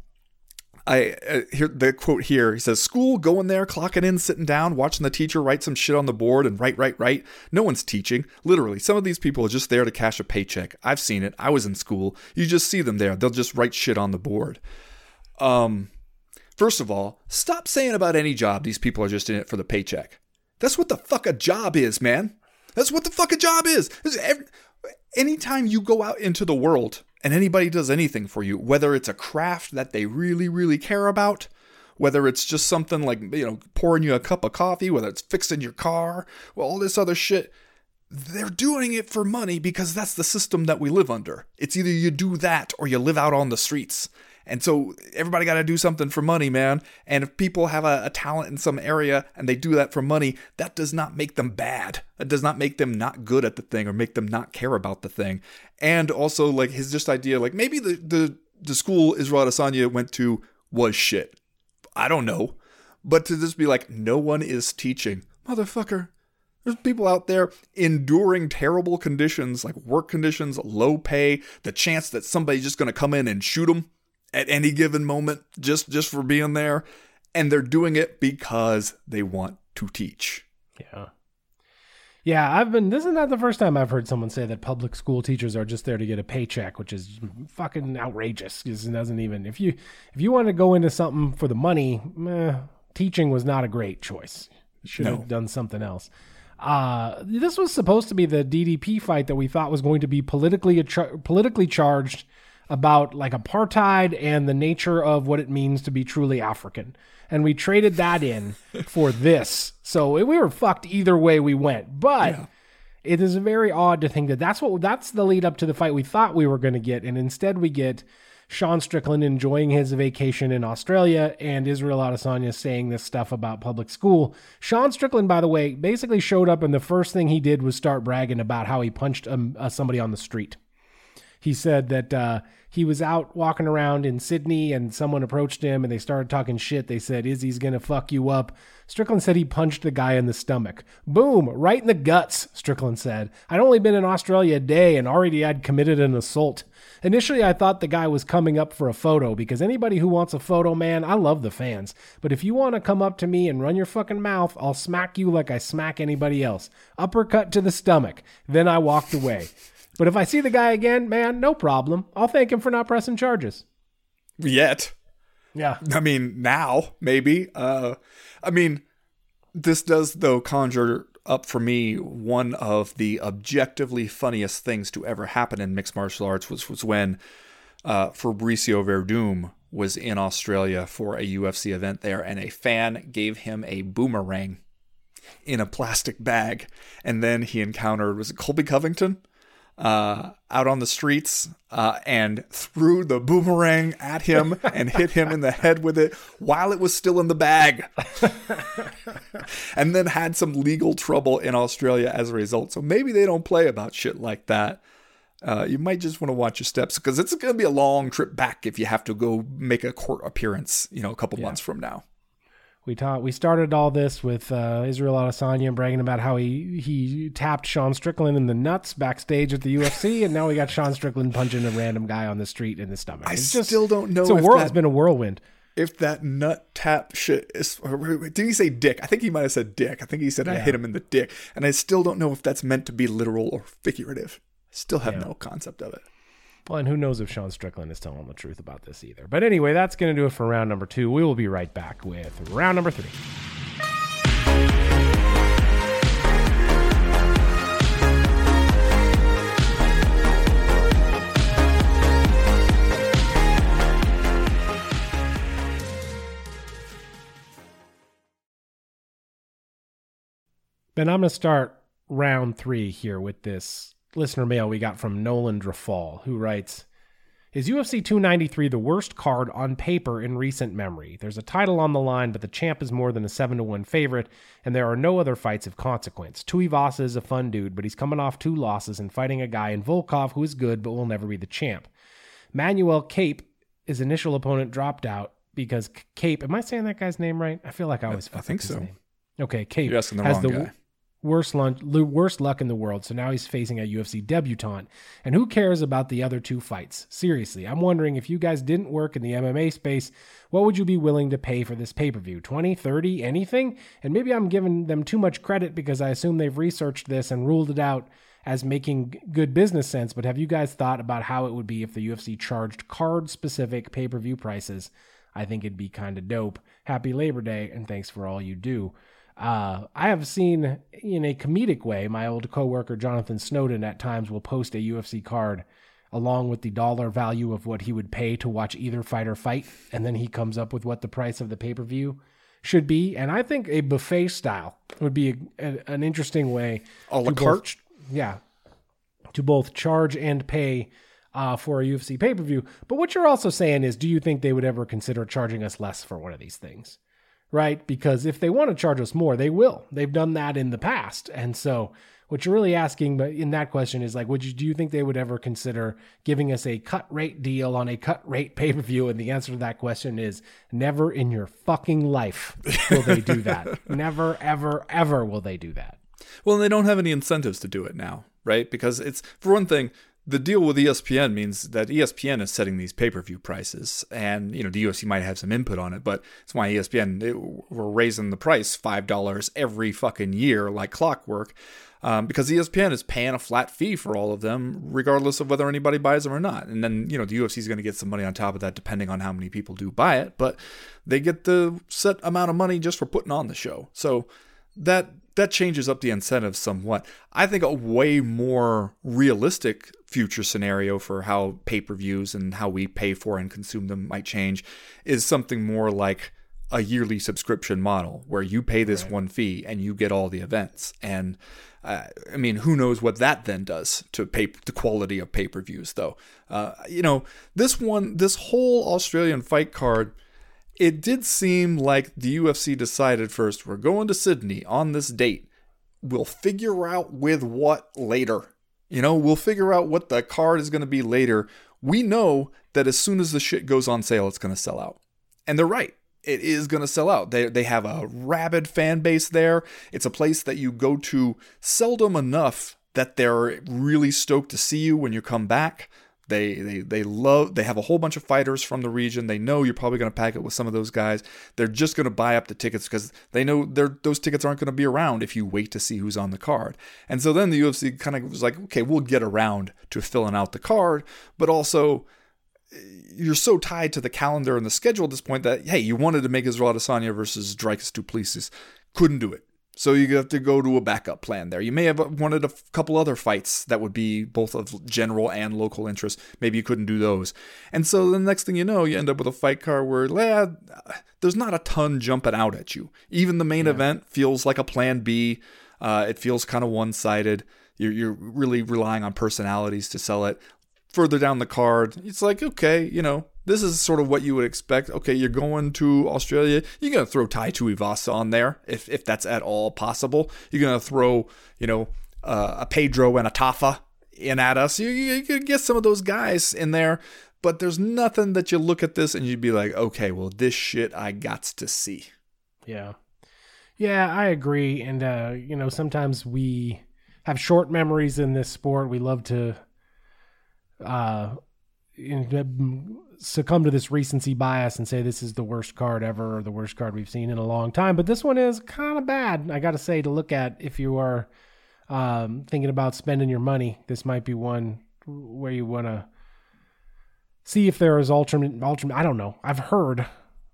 I uh, here the quote here. He says, "School, going there, clocking in, sitting down, watching the teacher write some shit on the board and write, write, write. No one's teaching. Literally, some of these people are just there to cash a paycheck. I've seen it. I was in school. You just see them there. They'll just write shit on the board. Um, first of all, stop saying about any job these people are just in it for the paycheck. That's what the fuck a job is, man. That's what the fuck a job is. Every, anytime you go out into the world." and anybody does anything for you, whether it's a craft that they really, really care about, whether it's just something like, you know, pouring you a cup of coffee, whether it's fixing your car, well, all this other shit, they're doing it for money because that's the system that we live under. It's either you do that or you live out on the streets. And so everybody got to do something for money, man. And if people have a, a, talent in some area and they do that for money, that does not make them bad. That does not make them not good at the thing or make them not care about the thing. And also, like his just idea, like maybe the the the school Israel Adesanya went to was shit. I don't know, but to just be like, no one is teaching, motherfucker. There's people out there enduring terrible conditions, like work conditions, low pay, the chance that somebody's just going to come in and shoot them at any given moment just just for being there and they're doing it because they want to teach. Yeah. Yeah, I've been this is not the first time I've heard someone say that public school teachers are just there to get a paycheck, which is fucking outrageous. Because it doesn't even if you if you want to go into something for the money, meh, teaching was not a great choice. Should no. have done something else. Uh, this was supposed to be the DDP fight that we thought was going to be politically politically charged about like apartheid and the nature of what it means to be truly African. And we traded that in for this. So we were fucked either way we went. But yeah. it is very odd to think that that's what that's the lead up to the fight we thought we were going to get and instead we get Sean Strickland enjoying his vacation in Australia and Israel Adesanya saying this stuff about public school. Sean Strickland, by the way, basically showed up and the first thing he did was start bragging about how he punched um, uh, somebody on the street. He said that uh, he was out walking around in Sydney and someone approached him and they started talking shit. They said, Izzy's going to fuck you up. Strickland said he punched the guy in the stomach. Boom, right in the guts, Strickland said. I'd only been in Australia a day and already I'd committed an assault. Initially, I thought the guy was coming up for a photo because anybody who wants a photo, man, I love the fans. But if you want to come up to me and run your fucking mouth, I'll smack you like I smack anybody else. Uppercut to the stomach. Then I walked away. But if I see the guy again, man, no problem. I'll thank him for not pressing charges. Yet. Yeah. I mean, now, maybe. Uh, I mean, this does, though, conjure up for me one of the objectively funniest things to ever happen in mixed martial arts was, was when uh, Fabricio Werdum was in Australia for a UFC event there, and a fan gave him a boomerang in a plastic bag. And then he encountered, was it Colby Covington? Uh, out on the streets uh, and threw the boomerang at him and hit him in the head with it while it was still in the bag. and then had some legal trouble in Australia as a result. So maybe they don't play about shit like that. Uh, you might just want to watch your steps because it's going to be a long trip back if you have to go make a court appearance, you know, a couple yeah. months from now. We taught we started all this with uh, Israel Adesanya bragging about how he he tapped Sean Strickland in the nuts backstage at the UFC, and now we got Sean Strickland punching a random guy on the street in the stomach. I it's just, still don't know. It's a whirl. It's been a whirlwind. If that nut tap shit is, did he say dick? I think he might have said dick. I think he said yeah. I hit him in the dick, and I still don't know if that's meant to be literal or figurative. I still have yeah. no concept of it. Well, and who knows if Sean Strickland is telling the truth about this either. But anyway, that's going to do it for round number two. We will be right back with round number three. Ben, I'm going to start round three here with this listener mail we got from Nolan Drafal, who writes Is UFC 293 the worst card on paper in recent memory? There's a title on the line, but the champ is more than a 7 to 1 favorite, and there are no other fights of consequence. Tuivasa is a fun dude, but he's coming off two losses and fighting a guy in Volkov who is good but will never be the champ. Manuel Kape, his initial opponent, dropped out because Kape, am I saying that guy's name right? I feel like I always I think so. Name. Okay, Kape. You're asking the wrong the, guy Worst, lunch, worst luck in the world. So now he's facing a UFC debutant. And who cares about the other two fights? Seriously, I'm wondering if you guys didn't work in the MMA space, what would you be willing to pay for this pay per view? 20, 30, anything? And maybe I'm giving them too much credit because I assume they've researched this and ruled it out as making good business sense. But have you guys thought about how it would be if the UFC charged card specific pay per view prices? I think it'd be kind of dope. Happy Labor Day, and thanks for all you do. Uh, I have seen in a comedic way, my old coworker Jonathan Snowden at times will post a UFC card along with the dollar value of what he would pay to watch either fighter fight, and then he comes up with what the price of the pay per view should be. And I think a buffet style would be a, a, an interesting way. A la carte? yeah, to both charge and pay uh, for a UFC pay per view. But what you're also saying is, do you think they would ever consider charging us less for one of these things? Right? Because if they want to charge us more, they will. They've done that in the past. And so what you're really asking but in that question is like, would you do you think they would ever consider giving us a cut rate deal on a cut rate pay-per-view? And the answer to that question is never in your fucking life will they do that. never, ever, ever will they do that. Well, they don't have any incentives to do it now, right? Because it's for one thing, the deal with ESPN means that ESPN is setting these pay-per-view prices, and you know the UFC might have some input on it, but it's why ESPN it, we're raising the price five dollars every fucking year like clockwork, um, because ESPN is paying a flat fee for all of them, regardless of whether anybody buys them or not. And then you know the UFC is going to get some money on top of that, depending on how many people do buy it, but they get the set amount of money just for putting on the show. So that that changes up the incentive somewhat. I think a way more realistic future scenario for how pay per views and how we pay for and consume them might change is something more like a yearly subscription model where you pay this right. one fee and you get all the events. And uh, I mean, who knows what that then does to pay the quality of pay per views, though. Uh, you know, this one, this whole Australian fight card it did seem like the UFC decided first, we're going to Sydney on this date. We'll figure out with what later. You know, we'll figure out what the card is going to be later. We know that as soon as the shit goes on sale, it's going to sell out. And they're right. It is going to sell out. They, they have a rabid fan base there. It's a place that you go to seldom enough that they're really stoked to see you when you come back. They they they love they have a whole bunch of fighters from the region. They know you're probably going to pack it with some of those guys. They're just going to buy up the tickets because they know those tickets aren't going to be around if you wait to see who's on the card. And so then the UFC kind of was like, okay, we'll get around to filling out the card, but also eh, you're so tied to the calendar and the schedule at this point that hey, you wanted to make Israel Adesanya versus Dricus Du Plessis, couldn't do it. So you have to go to a backup plan there. You may have wanted a couple other fights that would be both of general and local interest. Maybe you couldn't do those. And so the next thing you know, you end up with a fight card where eh, there's not a ton jumping out at you. Even the main yeah. event feels like a plan B. Uh, it feels kind of one sided. You're, you're really relying on personalities to sell it. Further down the card, it's like, okay, you know, this is sort of what you would expect. Okay, you're going to Australia. You're going to throw Tai Tuivasa on there if, if that's at all possible. You're going to throw, you know, uh, a Pedro and a Tafa in at us. You, you, you get some of those guys in there, but there's nothing that you look at this and you'd be like, okay, well, this shit I got to see. Yeah. Yeah, I agree. And, uh, you know, sometimes we have short memories in this sport. We love to uh, succumb to this recency bias and say this is the worst card ever or the worst card we've seen in a long time. But this one is kind of bad, I got to say, to look at if you are um, thinking about spending your money. This might be one where you want to see if there is alternate. Alternate. I don't know. I've heard,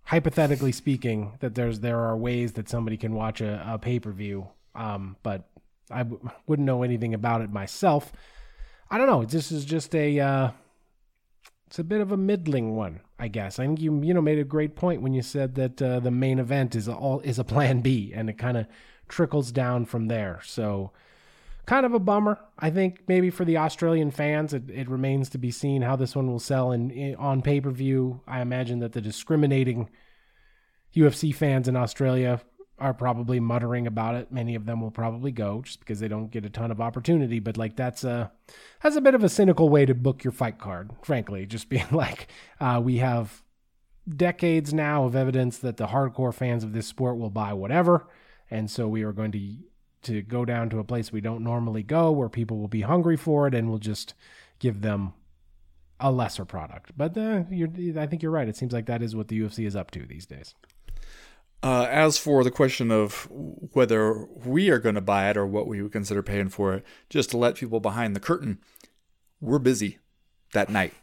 hypothetically speaking, that there's there are ways that somebody can watch a, a pay per view, um, but I w- wouldn't know anything about it myself. I don't know. This is just a. Uh, it's a bit of a middling one, I guess. I think you you know made a great point when you said that uh, the main event is all is a plan B, and it kind of trickles down from there. So, kind of a bummer. I think maybe for the Australian fans, it, it remains to be seen how this one will sell in, on pay per view. I imagine that the discriminating UFC fans in Australia are probably muttering about it. Many of them will probably go just because they don't get a ton of opportunity. But like that's a that's a bit of a cynical way to book your fight card, frankly. Just being like, uh, we have decades now of evidence that the hardcore fans of this sport will buy whatever, and so we are going to to go down to a place we don't normally go where people will be hungry for it and we'll just give them a lesser product. But uh, I think you're right. It seems like that is what the UFC is up to these days. Uh, as for the question of whether we are going to buy it or what we would consider paying for it, just to let people behind the curtain, we're busy that night.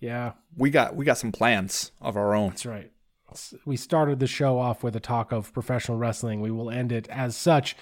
Yeah, we got we got some plans of our own. That's right. We started the show off with a talk of professional wrestling. We will end it as such.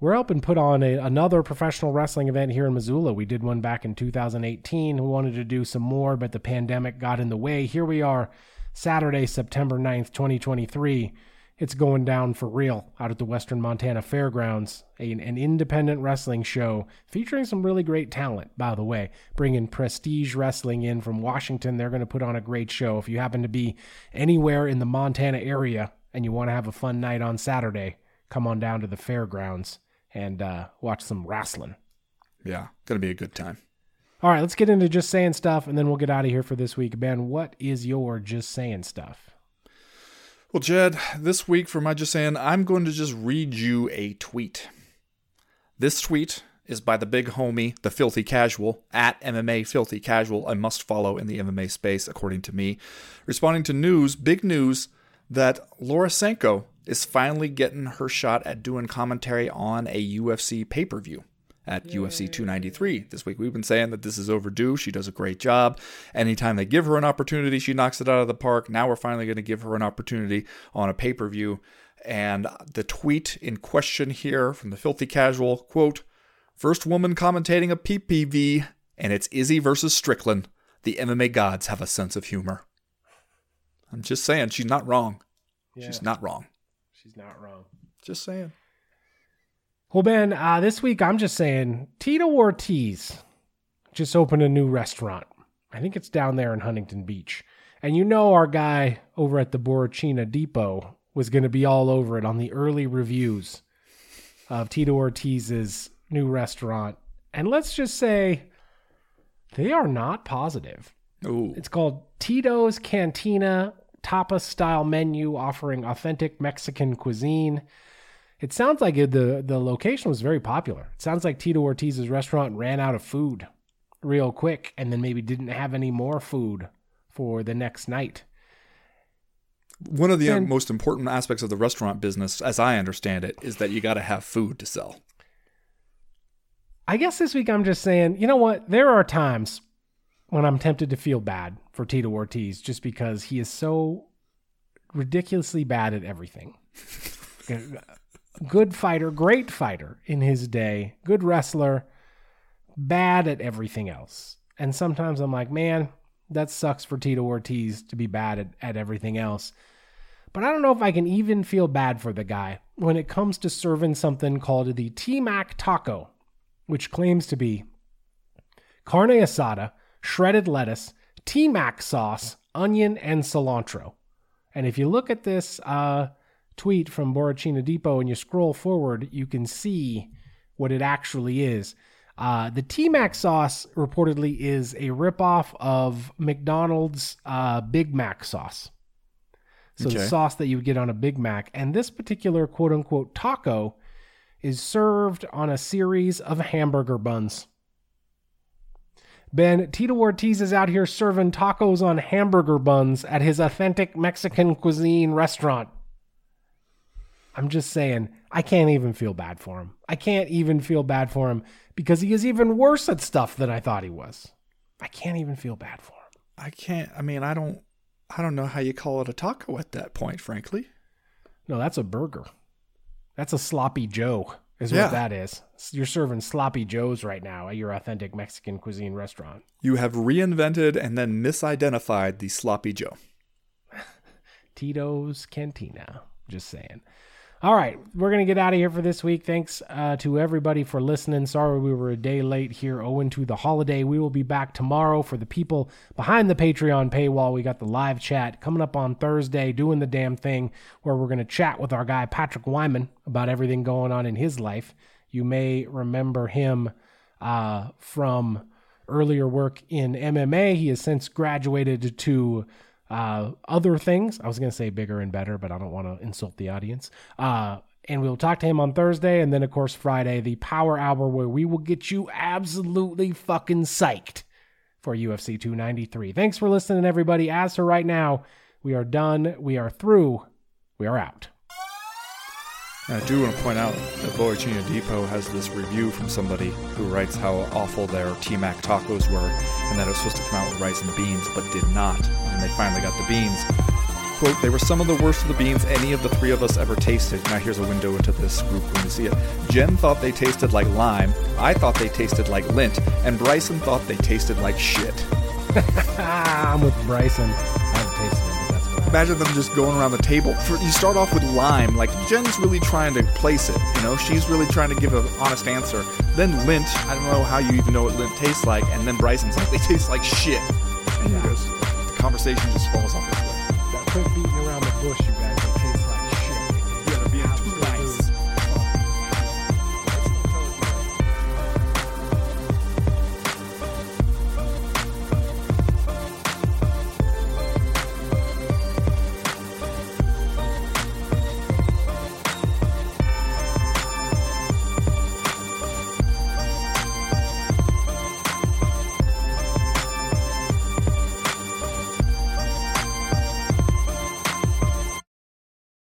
We're helping put on a, another professional wrestling event here in Missoula. We did one back in 2018. We wanted to do some more, but the pandemic got in the way. Here we are, Saturday, September 9th, 2023 it's going down for real out at the Western Montana Fairgrounds, an, an, independent wrestling show featuring some really great talent, by the way. Bringing Prestige Wrestling in from Washington. They're going to put on a great show. If you happen to be anywhere in the Montana area and you want to have a fun night on Saturday, come on down to the fairgrounds and uh, watch some wrestling. Yeah, going to be a good time. All right, let's get into just saying stuff and then we'll get out of here for this week. Ben, what is your just saying stuff? Well, Jed, this week for my just saying, I'm going to just read you a tweet. This tweet is by the big homie, the Filthy Casual, at MMA Filthy Casual, a must follow in the MMA space, according to me, responding to news, big news, that Laura Sanko is finally getting her shot at doing commentary on a UFC pay per view at Yay. UFC 293 this week. We've been saying that this is overdue. She does a great job. Anytime they give her an opportunity, she knocks it out of the park. Now we're finally going to give her an opportunity on a pay per view. And the tweet in question here from the Filthy Casual quote, First woman commentating a PPV, and it's Izzy versus Strickland. The MMA gods have a sense of humor. I'm just saying, she's not wrong. Yeah. She's not wrong. She's not wrong. Just saying. Well, Ben, uh, this week I'm just saying Tito Ortiz just opened a new restaurant. I think it's down there in Huntington Beach. And you know our guy over at the Borrachinha Depot was going to be all over it on the early reviews of Tito Ortiz's new restaurant. And let's just say they are not positive. Ooh. It's called Tito's Cantina tapas style menu offering authentic Mexican cuisine. It sounds like it, the the location was very popular. It sounds like Tito Ortiz's restaurant ran out of food real quick and then maybe didn't have any more food for the next night. One of the uh, and, most important aspects of the restaurant business, as I understand it, is that you got to have food to sell. I guess this week I'm just saying, you know what? There are times when I'm tempted to feel bad for Tito Ortiz just because he is so ridiculously bad at everything. Uh, good fighter, great fighter in his day, good wrestler, bad at everything else. And sometimes I'm like, man, that sucks for Tito Ortiz to be bad at, at everything else. But I don't know if I can even feel bad for the guy when it comes to serving something called the T Mac taco, which claims to be carne asada, shredded lettuce, T Mac sauce, onion, and cilantro. And if you look at this, uh, tweet from Borrachinha Depot and you scroll forward, you can see what it actually is. Uh, the T Mac sauce reportedly is a ripoff of McDonald's uh, Big Mac sauce. So okay. the sauce that you would get on a Big Mac. And this particular quote unquote taco is served on a series of hamburger buns. Ben Tito Ortiz is out here serving tacos on hamburger buns at his authentic Mexican cuisine restaurant. I'm just saying, I can't even feel bad for him. I can't even feel bad for him because he is even worse at stuff than I thought he was. I can't even feel bad for him. I can't. I mean, I don't. I don't know how you call it a taco at that point, frankly. No, that's a burger. That's a sloppy Joe, is yeah. what that is. You're serving sloppy Joes right now at your authentic Mexican cuisine restaurant. You have reinvented and then misidentified the sloppy Joe. Tito's Cantina. Just saying. All right, we're going to get out of here for this week. Thanks uh, to everybody for listening. Sorry we were a day late here, owing to the holiday. We will be back tomorrow for the people behind the Patreon paywall. We got the live chat coming up on Thursday, doing the damn thing, where we're going to chat with our guy, Patrick Wyman, about everything going on in his life. You may remember him uh, from earlier work in MMA. He has since graduated to uh, other things, I was going to say bigger and better, but I don't want to insult the audience. Uh, And we'll talk to him on Thursday. And then, of course, Friday, the Power Hour, where we will get you absolutely fucking psyched for UFC 293. Thanks for listening, everybody. As for right now, we are done. We are through. We are out. I do want to point out that Borrachinha Depot has this review from somebody who writes how awful their T-Mac tacos were and that it was supposed to come out with rice and beans, but did not. And they finally got the beans. Quote, they were some of the worst of the beans any of the three of us ever tasted. Now here's a window into this group when you see it. Jen thought they tasted like lime, I thought they tasted like lint, and Bryson thought they tasted like shit. I'm with Bryson. Imagine them just going around the table. For, you start off with lime, like Jen's really trying to place it. You know, she's really trying to give an honest answer. Then lint, I don't know how you even know what lint tastes like. And then Bryson's like, they taste like shit. And he goes, the conversation just falls off.